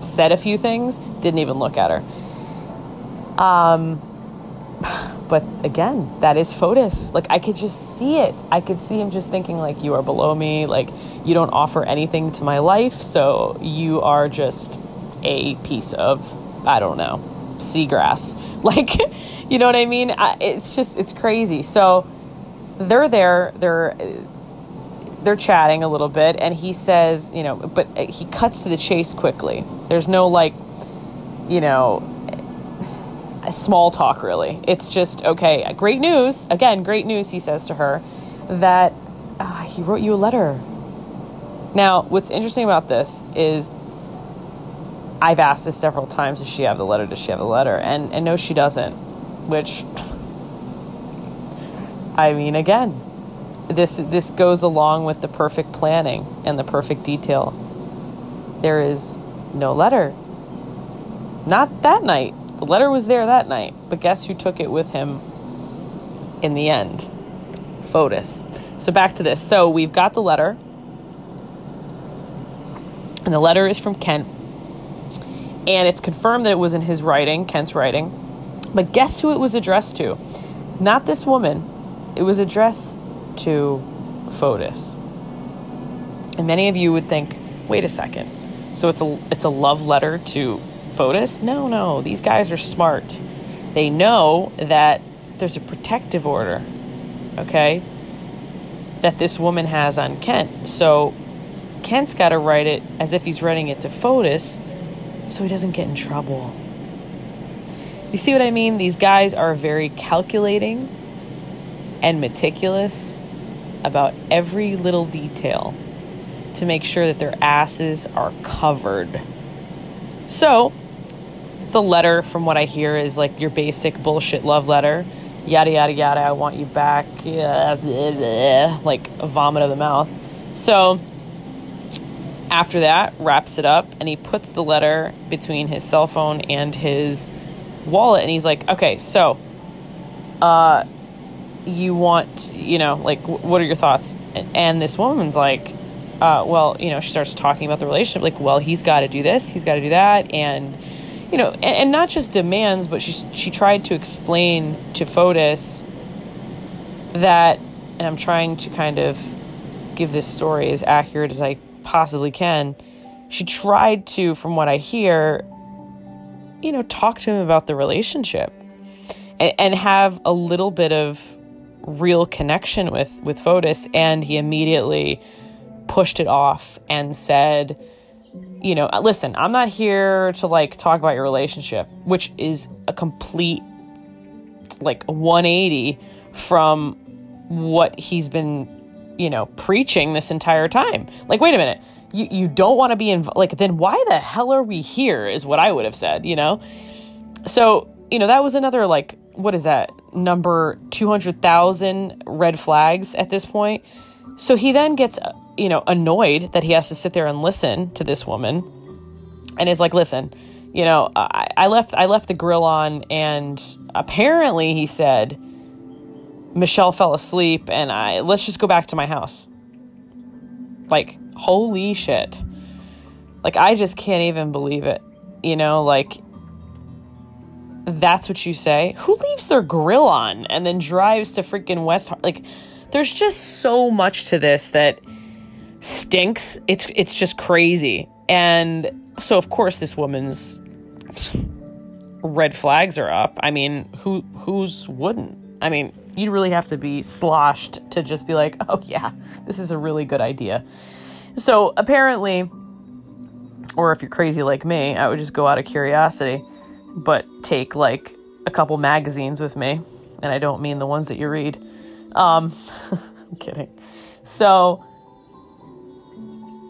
said a few things, didn't even look at her. Um, but again, that is Fotis. Like I could just see it. I could see him just thinking like, "You are below me. Like you don't offer anything to my life, so you are just a piece of I don't know seagrass." Like, you know what I mean? I, it's just it's crazy. So they're there. They're they're chatting a little bit and he says you know but he cuts to the chase quickly there's no like you know small talk really it's just okay great news again great news he says to her that uh, he wrote you a letter now what's interesting about this is i've asked this several times does she have the letter does she have the letter and and no she doesn't which i mean again this this goes along with the perfect planning and the perfect detail. There is no letter. Not that night. The letter was there that night, but guess who took it with him in the end? Fotis. So back to this. So we've got the letter. And the letter is from Kent. And it's confirmed that it was in his writing, Kent's writing. But guess who it was addressed to? Not this woman. It was addressed to Fotis. And many of you would think, wait a second. So it's a it's a love letter to Fotis? No, no. These guys are smart. They know that there's a protective order. Okay? That this woman has on Kent. So Kent's got to write it as if he's writing it to Fotis so he doesn't get in trouble. You see what I mean? These guys are very calculating and meticulous about every little detail to make sure that their asses are covered. So, the letter, from what I hear, is like your basic bullshit love letter. Yada, yada, yada, I want you back. Yeah, blah, blah, like a vomit of the mouth. So, after that, wraps it up and he puts the letter between his cell phone and his wallet. And he's like, okay, so, uh, you want, you know, like, what are your thoughts? And this woman's like, uh, well, you know, she starts talking about the relationship, like, well, he's got to do this, he's got to do that, and you know, and, and, not just demands, but she she tried to explain to Fotis that, and I'm trying to kind of give this story as accurate as I possibly can. She tried to, from what I hear, you know, talk to him about the relationship and, and have a little bit of real connection with with Fotis, and he immediately pushed it off and said, you know, uh, listen, I'm not here to like talk about your relationship, which is a complete like 180 from what he's been, you know, preaching this entire time. Like, wait a minute. You, you don't want to be involved. Like, then why the hell are we here? Is what I would have said, you know? So, you know, that was another, like, what is that? Number 200,000 red flags at this point. So he then gets uh, you know, annoyed that he has to sit there and listen to this woman and is like, listen, you know, I, I left I left the grill on and apparently he said Michelle fell asleep and I let's just go back to my house. Like, holy shit. Like I just can't even believe it. You know, like that's what you say. Who leaves their grill on and then drives to freaking West like there's just so much to this that stinks. It's it's just crazy. And so of course this woman's red flags are up. I mean, who who's wouldn't? I mean, you'd really have to be sloshed to just be like, "Oh yeah, this is a really good idea." So, apparently or if you're crazy like me, I would just go out of curiosity, but take like a couple magazines with me, and I don't mean the ones that you read. Um, I'm kidding. So,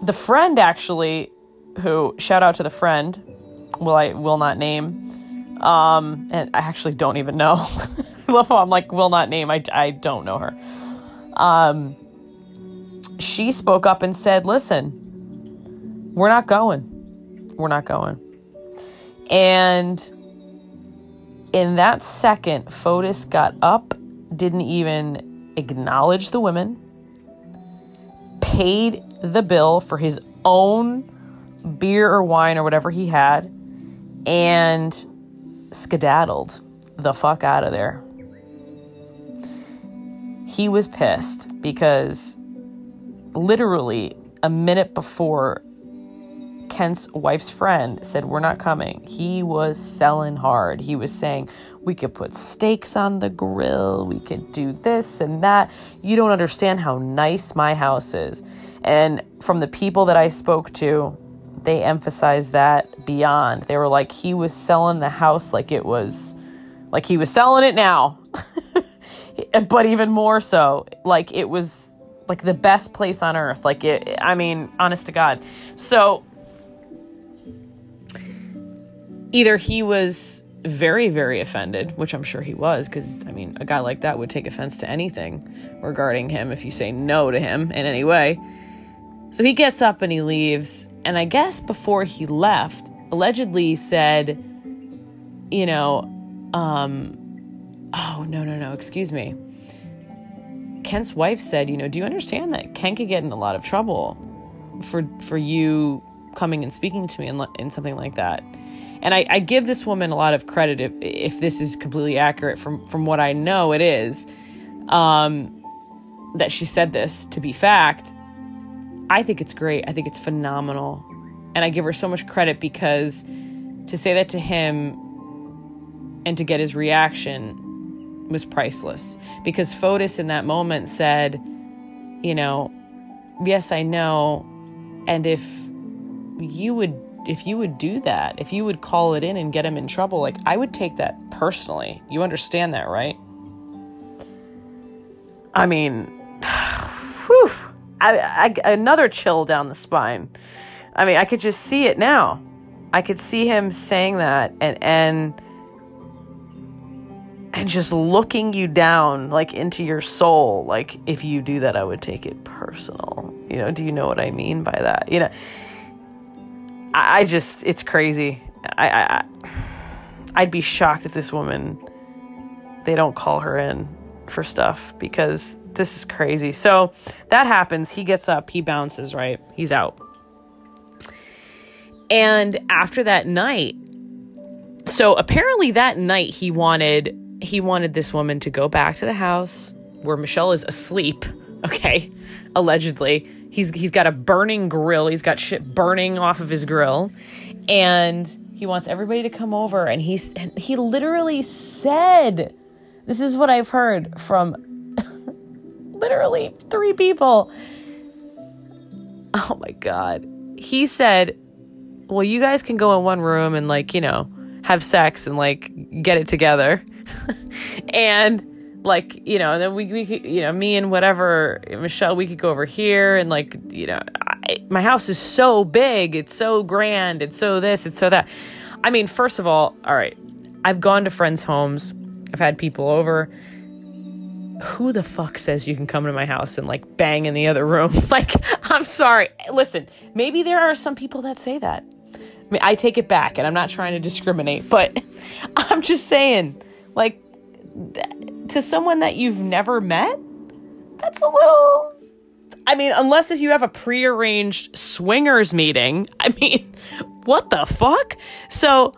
the friend actually, who shout out to the friend, will I will not name, um, and I actually don't even know. I love how I'm like will not name. I I don't know her. Um, she spoke up and said, "Listen, we're not going. We're not going." And in that second, Fotis got up, didn't even acknowledge the women, paid the bill for his own beer or wine or whatever he had and skedaddled the fuck out of there. He was pissed because literally a minute before Kent's wife's friend said, We're not coming. He was selling hard. He was saying, We could put steaks on the grill. We could do this and that. You don't understand how nice my house is. And from the people that I spoke to, they emphasized that beyond. They were like, he was selling the house like it was, like he was selling it now. but even more so, like it was like the best place on earth. Like it, I mean, honest to God. So either he was very, very offended, which I'm sure he was, because I mean, a guy like that would take offense to anything regarding him if you say no to him in any way so he gets up and he leaves. And I guess before he left, allegedly said, you know, um, oh, no, no, no, excuse me. Kent's wife said, you know, do you understand that Kent could get in a lot of trouble for for you coming and speaking to me and, and something like that? And I, I give this woman a lot of credit if, if this is completely accurate from from what I know it is. Um, that she said this to be fact I think it's great. I think it's phenomenal. And I give her so much credit because to say that to him and to get his reaction was priceless. Because Fotis in that moment said, you know, yes, I know. And if you would if you would do that, if you would call it in and get him in trouble, like I would take that personally. You understand that, right? I mean. I, I, another chill down the spine. I mean, I could just see it now. I could see him saying that and and and just looking you down like into your soul. Like if you do that, I would take it personal. You know, do you know what I mean by that? You know, I, I just it's crazy. I, I I'd be shocked if this woman they don't call her in for stuff because this is crazy. So that happens. He gets up, he bounces, right? He's out. And after that night, so apparently that night he wanted he wanted this woman to go back to the house where Michelle is asleep, okay? Allegedly. He's he's got a burning grill. He's got shit burning off of his grill. And he wants everybody to come over and he's he literally said this is what I've heard from literally three people. Oh my god. He said, "Well, you guys can go in one room and like, you know, have sex and like get it together." and like you know and then we, we could you know me and whatever michelle we could go over here and like you know I, my house is so big it's so grand it's so this it's so that i mean first of all all right i've gone to friends homes i've had people over who the fuck says you can come to my house and like bang in the other room like i'm sorry listen maybe there are some people that say that I, mean, I take it back and i'm not trying to discriminate but i'm just saying like to someone that you've never met, that's a little. I mean, unless if you have a prearranged swingers meeting, I mean, what the fuck? So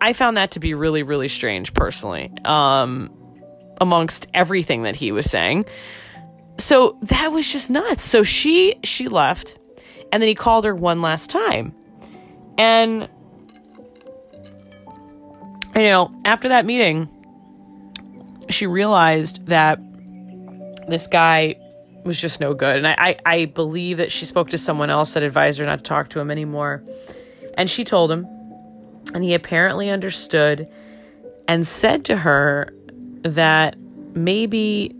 I found that to be really, really strange personally, um, amongst everything that he was saying. So that was just nuts. So she she left, and then he called her one last time, and you know after that meeting, she realized that this guy was just no good. And I, I, I, believe that she spoke to someone else that advised her not to talk to him anymore. And she told him, and he apparently understood and said to her that maybe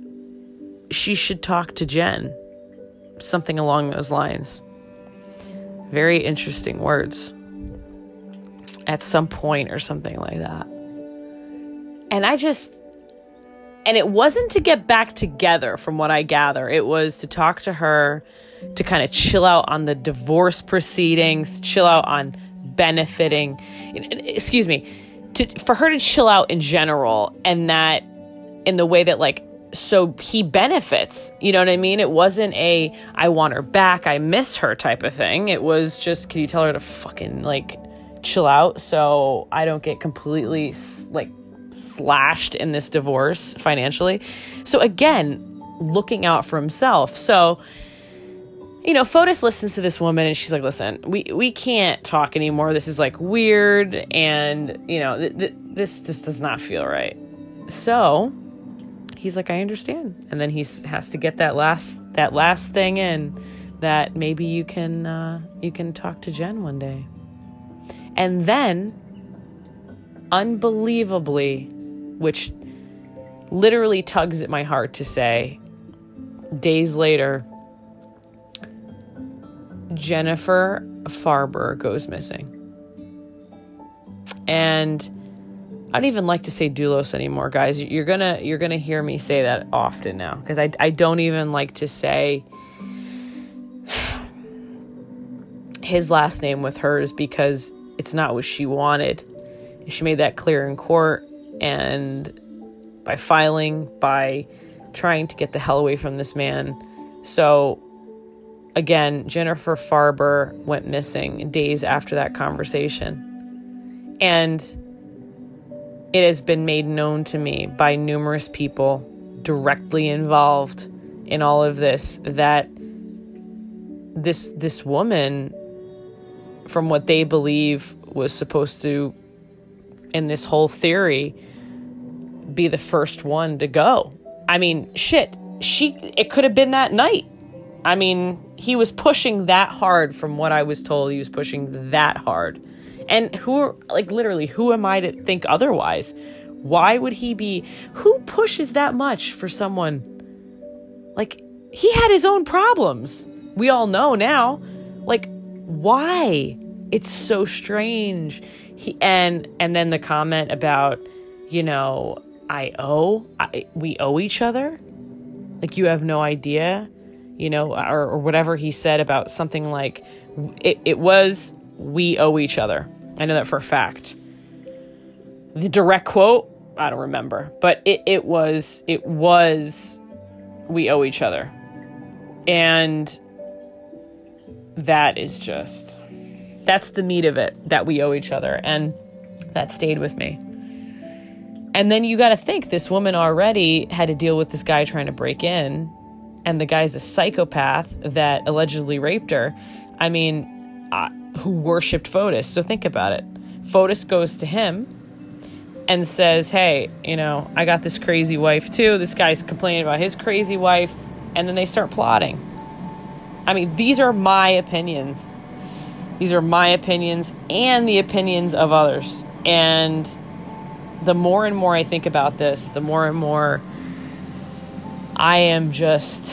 she should talk to Jen. Something along those lines. Very interesting words. At some point, or something like that. And I just, and it wasn't to get back together, from what I gather. It was to talk to her, to kind of chill out on the divorce proceedings, chill out on benefiting. Excuse me, to, for her to chill out in general, and that in the way that, like, so he benefits. You know what I mean? It wasn't a I want her back, I miss her type of thing. It was just, can you tell her to fucking, like, chill out so I don't get completely, like, slashed in this divorce financially. So again, looking out for himself. So you know, Fotis listens to this woman and she's like, "Listen, we we can't talk anymore. This is like weird, and you know, th- th- this just does not feel right." So he's like, "I understand," and then he has to get that last that last thing in that maybe you can uh, you can talk to Jen one day, and then unbelievably, which literally tugs at my heart to say, days later, Jennifer Farber goes missing. And I don't even like to say Dulos anymore, guys. You're gonna you're gonna hear me say that often now because I I don't even like to say his last name with hers because it's not what she wanted. She made that clear in court, and by filing, by trying to get the hell away from this man. So, again, Jennifer Farber went missing days after that conversation. And it has been made known to me by numerous people directly involved in all of this that this this woman from what they believe was supposed to in this whole theory be the first one to go. I mean, shit, she it could have been that night. I mean, he was pushing that hard from what I was told. He was pushing that hard. And who like literally who am I to think otherwise? Why would he be who pushes that much for someone like he had his own problems. We all know now. Like why? It's so strange he and and then the comment about you know i owe I, we owe each other like you have no idea you know or, or whatever he said about something like it, it was we owe each other i know that for a fact the direct quote I don't remember, but it, it was it was we owe each other. And that is just that's the meat of it that we owe each other and that stayed with me. And then you got to think this woman already had to deal with this guy trying to break in and the guy's a psychopath that allegedly raped her. I mean, uh, who worshipped Fotis. So think about it. Fotis goes to him and says, Hey, you know, I got this crazy wife too. This guy's complaining about his crazy wife. And then they start plotting. I mean, these are my opinions. These are my opinions and the opinions of others. And the more and more I think about this, the more and more I am just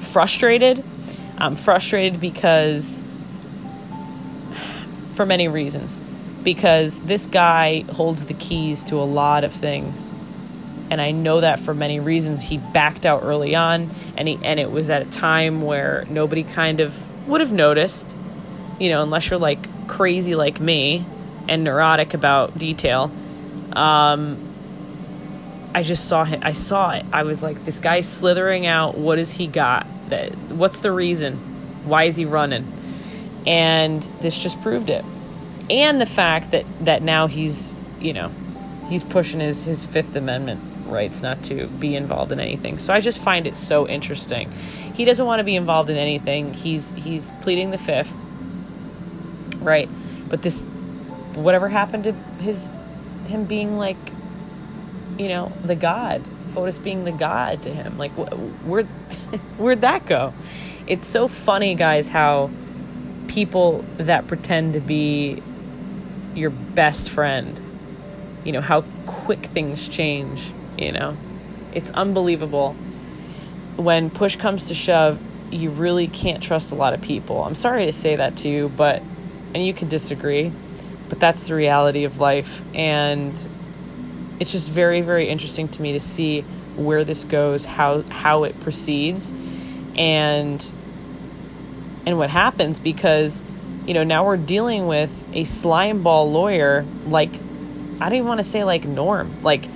frustrated. I'm frustrated because, for many reasons because this guy holds the keys to a lot of things. And I know that for many reasons. He backed out early on, and he and it was at a time where nobody kind of would have noticed, you know, unless you're like crazy like me and neurotic about detail. Um, I just saw him. I saw it. I was like, this guy's slithering out. What has he got? What's the reason? Why is he running? And this just proved it and the fact that that now he's you know he's pushing his his Fifth Amendment rights not to be involved in anything. So I just find it so interesting. He doesn't want to be involved in anything. He's he's pleading the fifth, right? But this, whatever happened to his him being like, you know, the god, Fotis being the god to him. Like, where where'd that go? It's so funny, guys, how people that pretend to be your best friend. You know, how quick things change, you know. It's unbelievable. When push comes to shove, you really can't trust a lot of people. I'm sorry to say that to you, but and you can disagree, but that's the reality of life and it's just very very interesting to me to see where this goes, how how it proceeds and and what happens because you know, now we're dealing with a slime ball lawyer like I don't even want to say like Norm. Like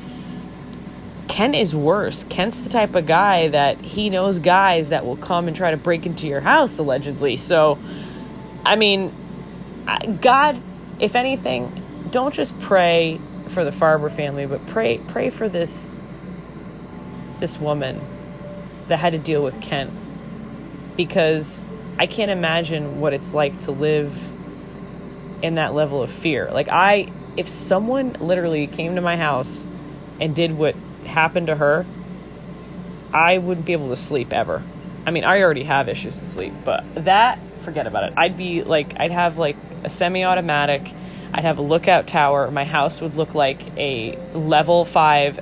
Ken is worse. Ken's the type of guy that he knows guys that will come and try to break into your house allegedly. So I mean, God, if anything, don't just pray for the Farber family, but pray pray for this this woman that had to deal with Kent because I can't imagine what it's like to live in that level of fear. Like I if someone literally came to my house and did what happened to her, I wouldn't be able to sleep ever. I mean, I already have issues with sleep, but that forget about it. I'd be like I'd have like a semi-automatic, I'd have a lookout tower. My house would look like a level 5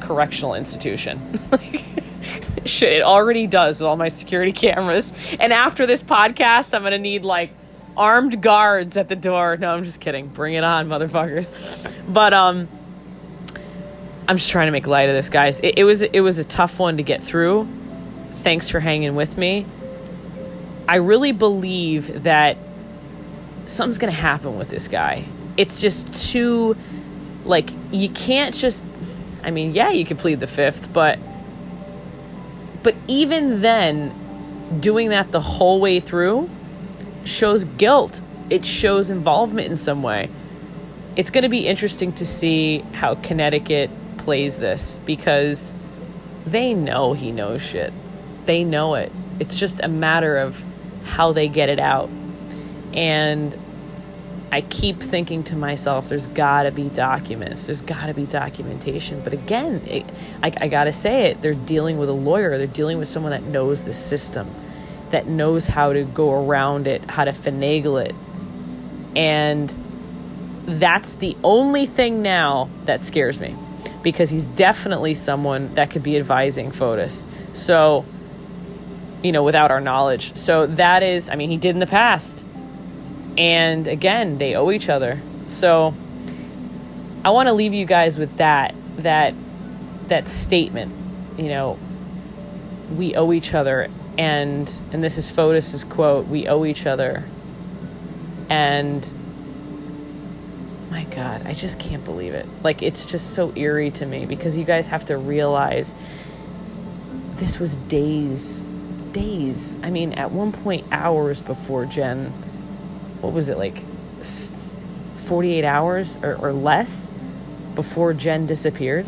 correctional institution. shit, it already does with all my security cameras. And after this podcast, I'm gonna need like armed guards at the door. No, I'm just kidding. Bring it on, motherfuckers. But um I'm just trying to make light of this, guys. It, it was it was a tough one to get through. Thanks for hanging with me. I really believe that something's gonna happen with this guy. It's just too like you can't just I mean, yeah, you could plead the fifth, but but even then, doing that the whole way through shows guilt. It shows involvement in some way. It's going to be interesting to see how Connecticut plays this because they know he knows shit. They know it. It's just a matter of how they get it out. And I keep thinking to myself, there's got to be documents, there's got to be documentation. But again, it, I, I got to say it, they're dealing with a lawyer, they're dealing with someone that knows the system, that knows how to go around it, how to finagle it. And that's the only thing now that scares me because he's definitely someone that could be advising Fotis. So, you know, without our knowledge. So that is, I mean, he did in the past and again, they owe each other. So I want to leave you guys with that that that statement, you know, we owe each other and and this is Fotis's quote, we owe each other. And my God, I just can't believe it. Like, it's just so eerie to me because you guys have to realize this was days, days. I mean, at one point, hours before Jen, what was it, like 48 hours or, or less before Jen disappeared?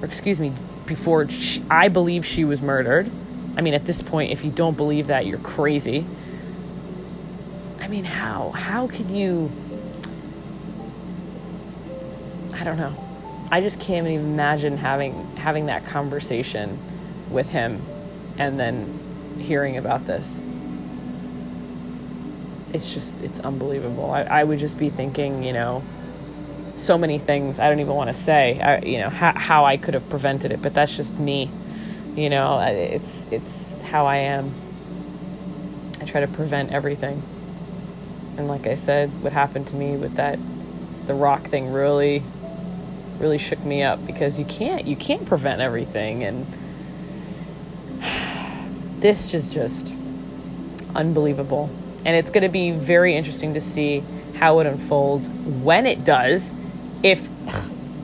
Or, excuse me, before she, I believe she was murdered. I mean, at this point, if you don't believe that, you're crazy. I mean, how? How could you? I don't know. I just can't even imagine having having that conversation with him and then hearing about this. It's just it's unbelievable. I, I would just be thinking, you know, so many things I don't even want to say. I, you know how how I could have prevented it, but that's just me. You know, it's it's how I am. I try to prevent everything. And like I said, what happened to me with that the rock thing really really shook me up because you can't you can't prevent everything and this is just unbelievable and it's going to be very interesting to see how it unfolds when it does if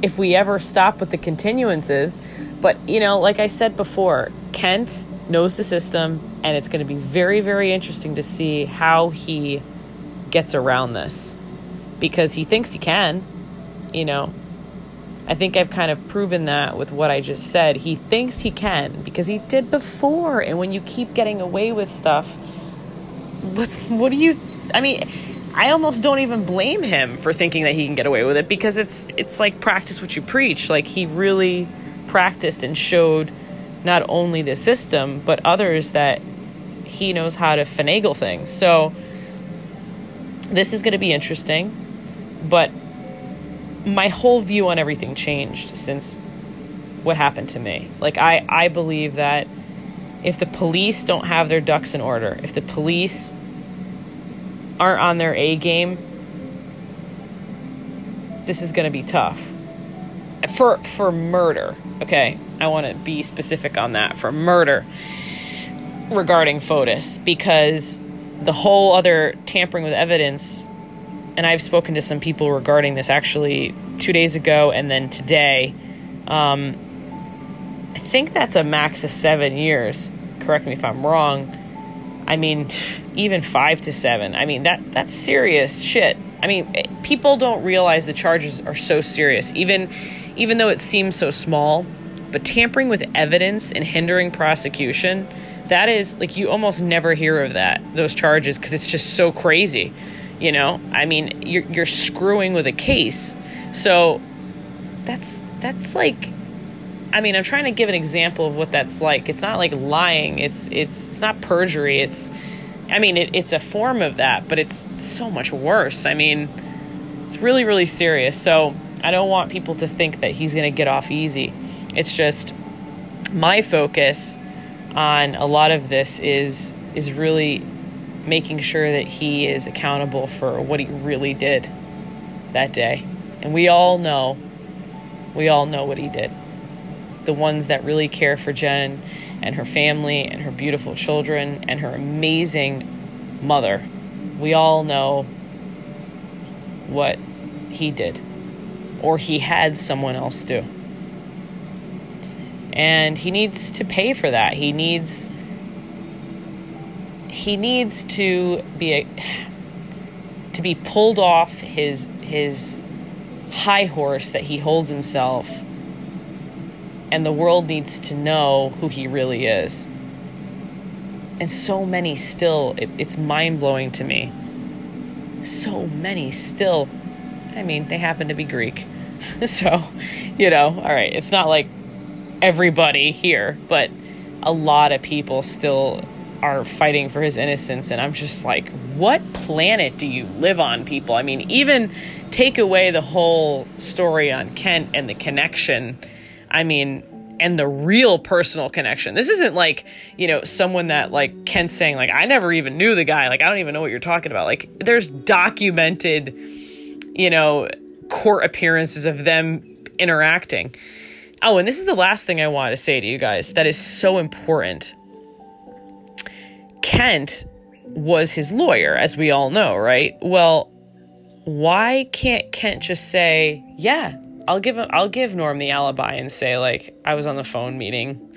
if we ever stop with the continuances but you know like i said before kent knows the system and it's going to be very very interesting to see how he gets around this because he thinks he can you know I think I've kind of proven that with what I just said. He thinks he can because he did before. And when you keep getting away with stuff, what what do you I mean, I almost don't even blame him for thinking that he can get away with it because it's it's like practice what you preach. Like he really practiced and showed not only the system but others that he knows how to finagle things. So this is going to be interesting, but my whole view on everything changed since what happened to me. Like I I believe that if the police don't have their ducks in order, if the police aren't on their A game, this is going to be tough. For for murder, okay? I want to be specific on that. For murder regarding Fotis because the whole other tampering with evidence and I've spoken to some people regarding this actually two days ago and then today. Um, I think that's a max of seven years. Correct me if I'm wrong. I mean, even five to seven. I mean that that's serious shit. I mean, eh, people don't realize the charges are so serious, even even though it seems so small. But tampering with evidence and hindering prosecution, that is like you almost never hear of that those charges because it's just so crazy. You know, I mean, you're you're screwing with a case. So that's that's like I mean, I'm trying to give an example of what that's like. It's not like lying. It's it's it's not perjury. It's I mean, it, it's a form of that, but it's so much worse. I mean, it's really really serious. So, I don't want people to think that he's going to get off easy. It's just my focus on a lot of this is is really making sure that he is accountable for what he really did that day. And we all know, we all know what he did. The ones that really care for Jen and her family and her beautiful children and her amazing mother, we all know what he did or he had someone else do. And he needs to pay for that. He needs he needs to be a, to be pulled off his his high horse that he holds himself and the world needs to know who he really is. And so many still it, it's mind-blowing to me. So many still i mean they happen to be greek. So you know all right it's not like everybody here but a lot of people still are fighting for his innocence. And I'm just like what planet do you live on people? I mean even take away the whole story on Kent and the connection I mean and the real personal connection this isn't like you know someone that like Kent saying like I never even knew the guy like I don't even know what you're talking about like there's documented you know court appearances of them interacting Oh, and this is the last thing I want to say to you guys that is so important. Kent was his lawyer, as we all know, right? Well, why can't Kent just say, "Yeah, I'll give I'll give Norm the alibi and say like I was on the phone meeting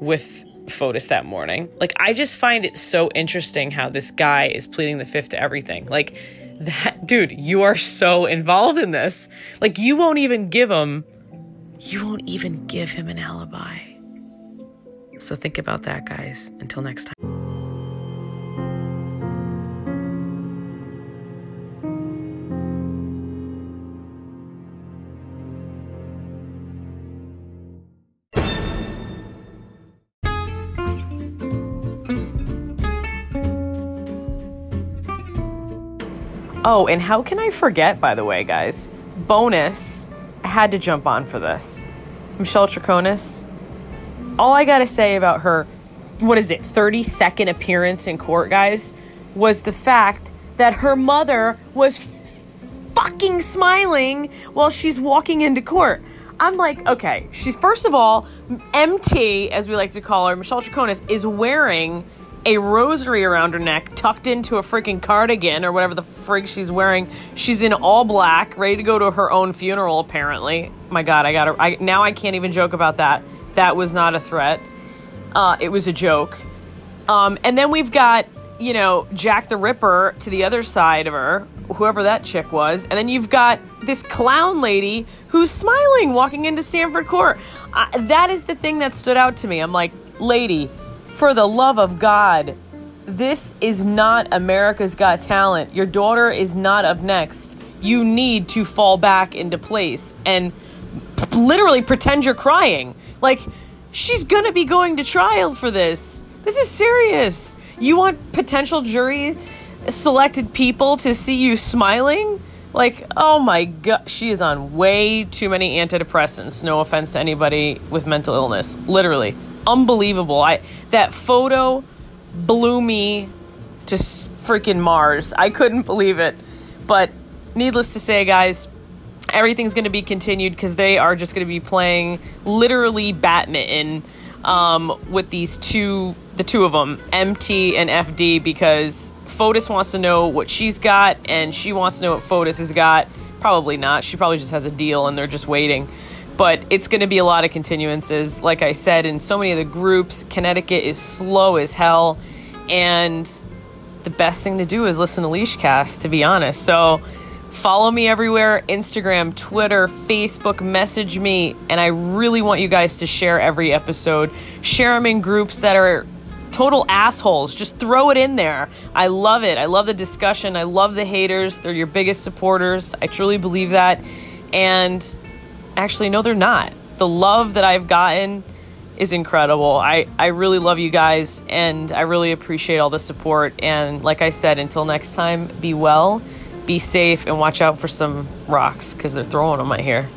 with Fotis that morning." Like I just find it so interesting how this guy is pleading the fifth to everything. Like that dude, you are so involved in this. Like you won't even give him you won't even give him an alibi. So think about that, guys. Until next time. Oh, and how can I forget, by the way, guys? Bonus had to jump on for this. Michelle Troconis. All I gotta say about her, what is it, 30 second appearance in court, guys, was the fact that her mother was fucking smiling while she's walking into court. I'm like, okay, she's first of all, MT, as we like to call her, Michelle Troconis, is wearing a rosary around her neck, tucked into a freaking cardigan or whatever the frig she's wearing. She's in all black, ready to go to her own funeral. Apparently, my God, I got to. I, now I can't even joke about that. That was not a threat. Uh, it was a joke. Um, and then we've got you know Jack the Ripper to the other side of her, whoever that chick was, and then you've got this clown lady who's smiling walking into Stamford Court. That is the thing that stood out to me. I'm like, lady for the love of God, this is not America's Got Talent. Your daughter is not up next. You need to fall back into place and p- literally pretend you're crying. Like, she's gonna be going to trial for this. This is serious. You want potential jury selected people to see you smiling? Like, oh my god, she is on way too many antidepressants. No offense to anybody with mental illness. Literally unbelievable. I that photo blew me to freaking Mars. I couldn't believe it. But needless to say, guys, everything's going to be continued because they are just going to be playing literally badminton um, with these two, the two of them, MT and FD, because Fotis wants to know what she's got and she wants to know what Fotis has got. Probably not. She probably just has a deal and they're just waiting but it's going to be a lot of continuances. Like I said, in so many of the groups, Connecticut is slow as hell, and the best thing to do is listen to Leeshcast, to be honest. So follow me everywhere Instagram, Twitter, Facebook, message me, and I really want you guys to share every episode. Share them in groups that are total assholes. Just throw it in there. I love it. I love the discussion. I love the haters. They're your biggest supporters. I truly believe that. And actually, no, they're not. The love that I've gotten is incredible. I, I really love you guys and I really appreciate all the support. And like I said, until next time, be well, be safe, and watch out for some rocks because they're throwing them, I here.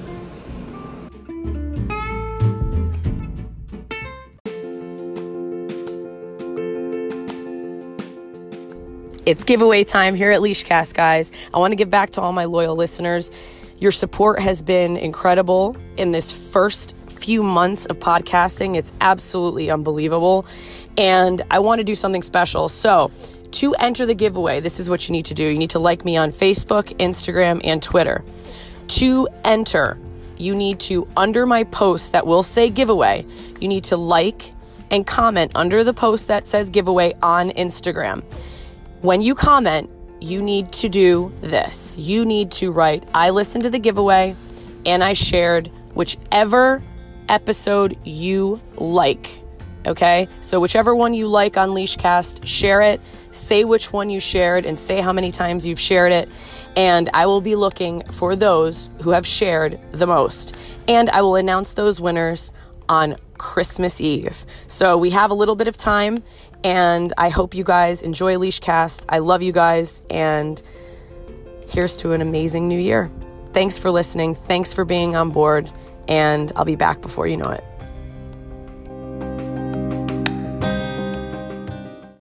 It's giveaway time here at Leeshcast, guys. I want to give back to all my loyal listeners. Your support has been incredible in this first few months of podcasting. It's absolutely unbelievable. And I want to do something special. So, to enter the giveaway, this is what you need to do. You need to like me on Facebook, Instagram, and Twitter. To enter, you need to, under my post that will say giveaway, you need to like and comment under the post that says giveaway on Instagram. When you comment, you need to do this. You need to write, I listened to the giveaway and I shared whichever episode you like. Okay? So, whichever one you like on Leeshcast, share it. Say which one you shared and say how many times you've shared it. And I will be looking for those who have shared the most. And I will announce those winners on Christmas Eve. So, we have a little bit of time and I hope you guys enjoy Leeshcast. I love you guys, and here's to an amazing new year. Thanks for listening. Thanks for being on board, and I'll be back before you know it.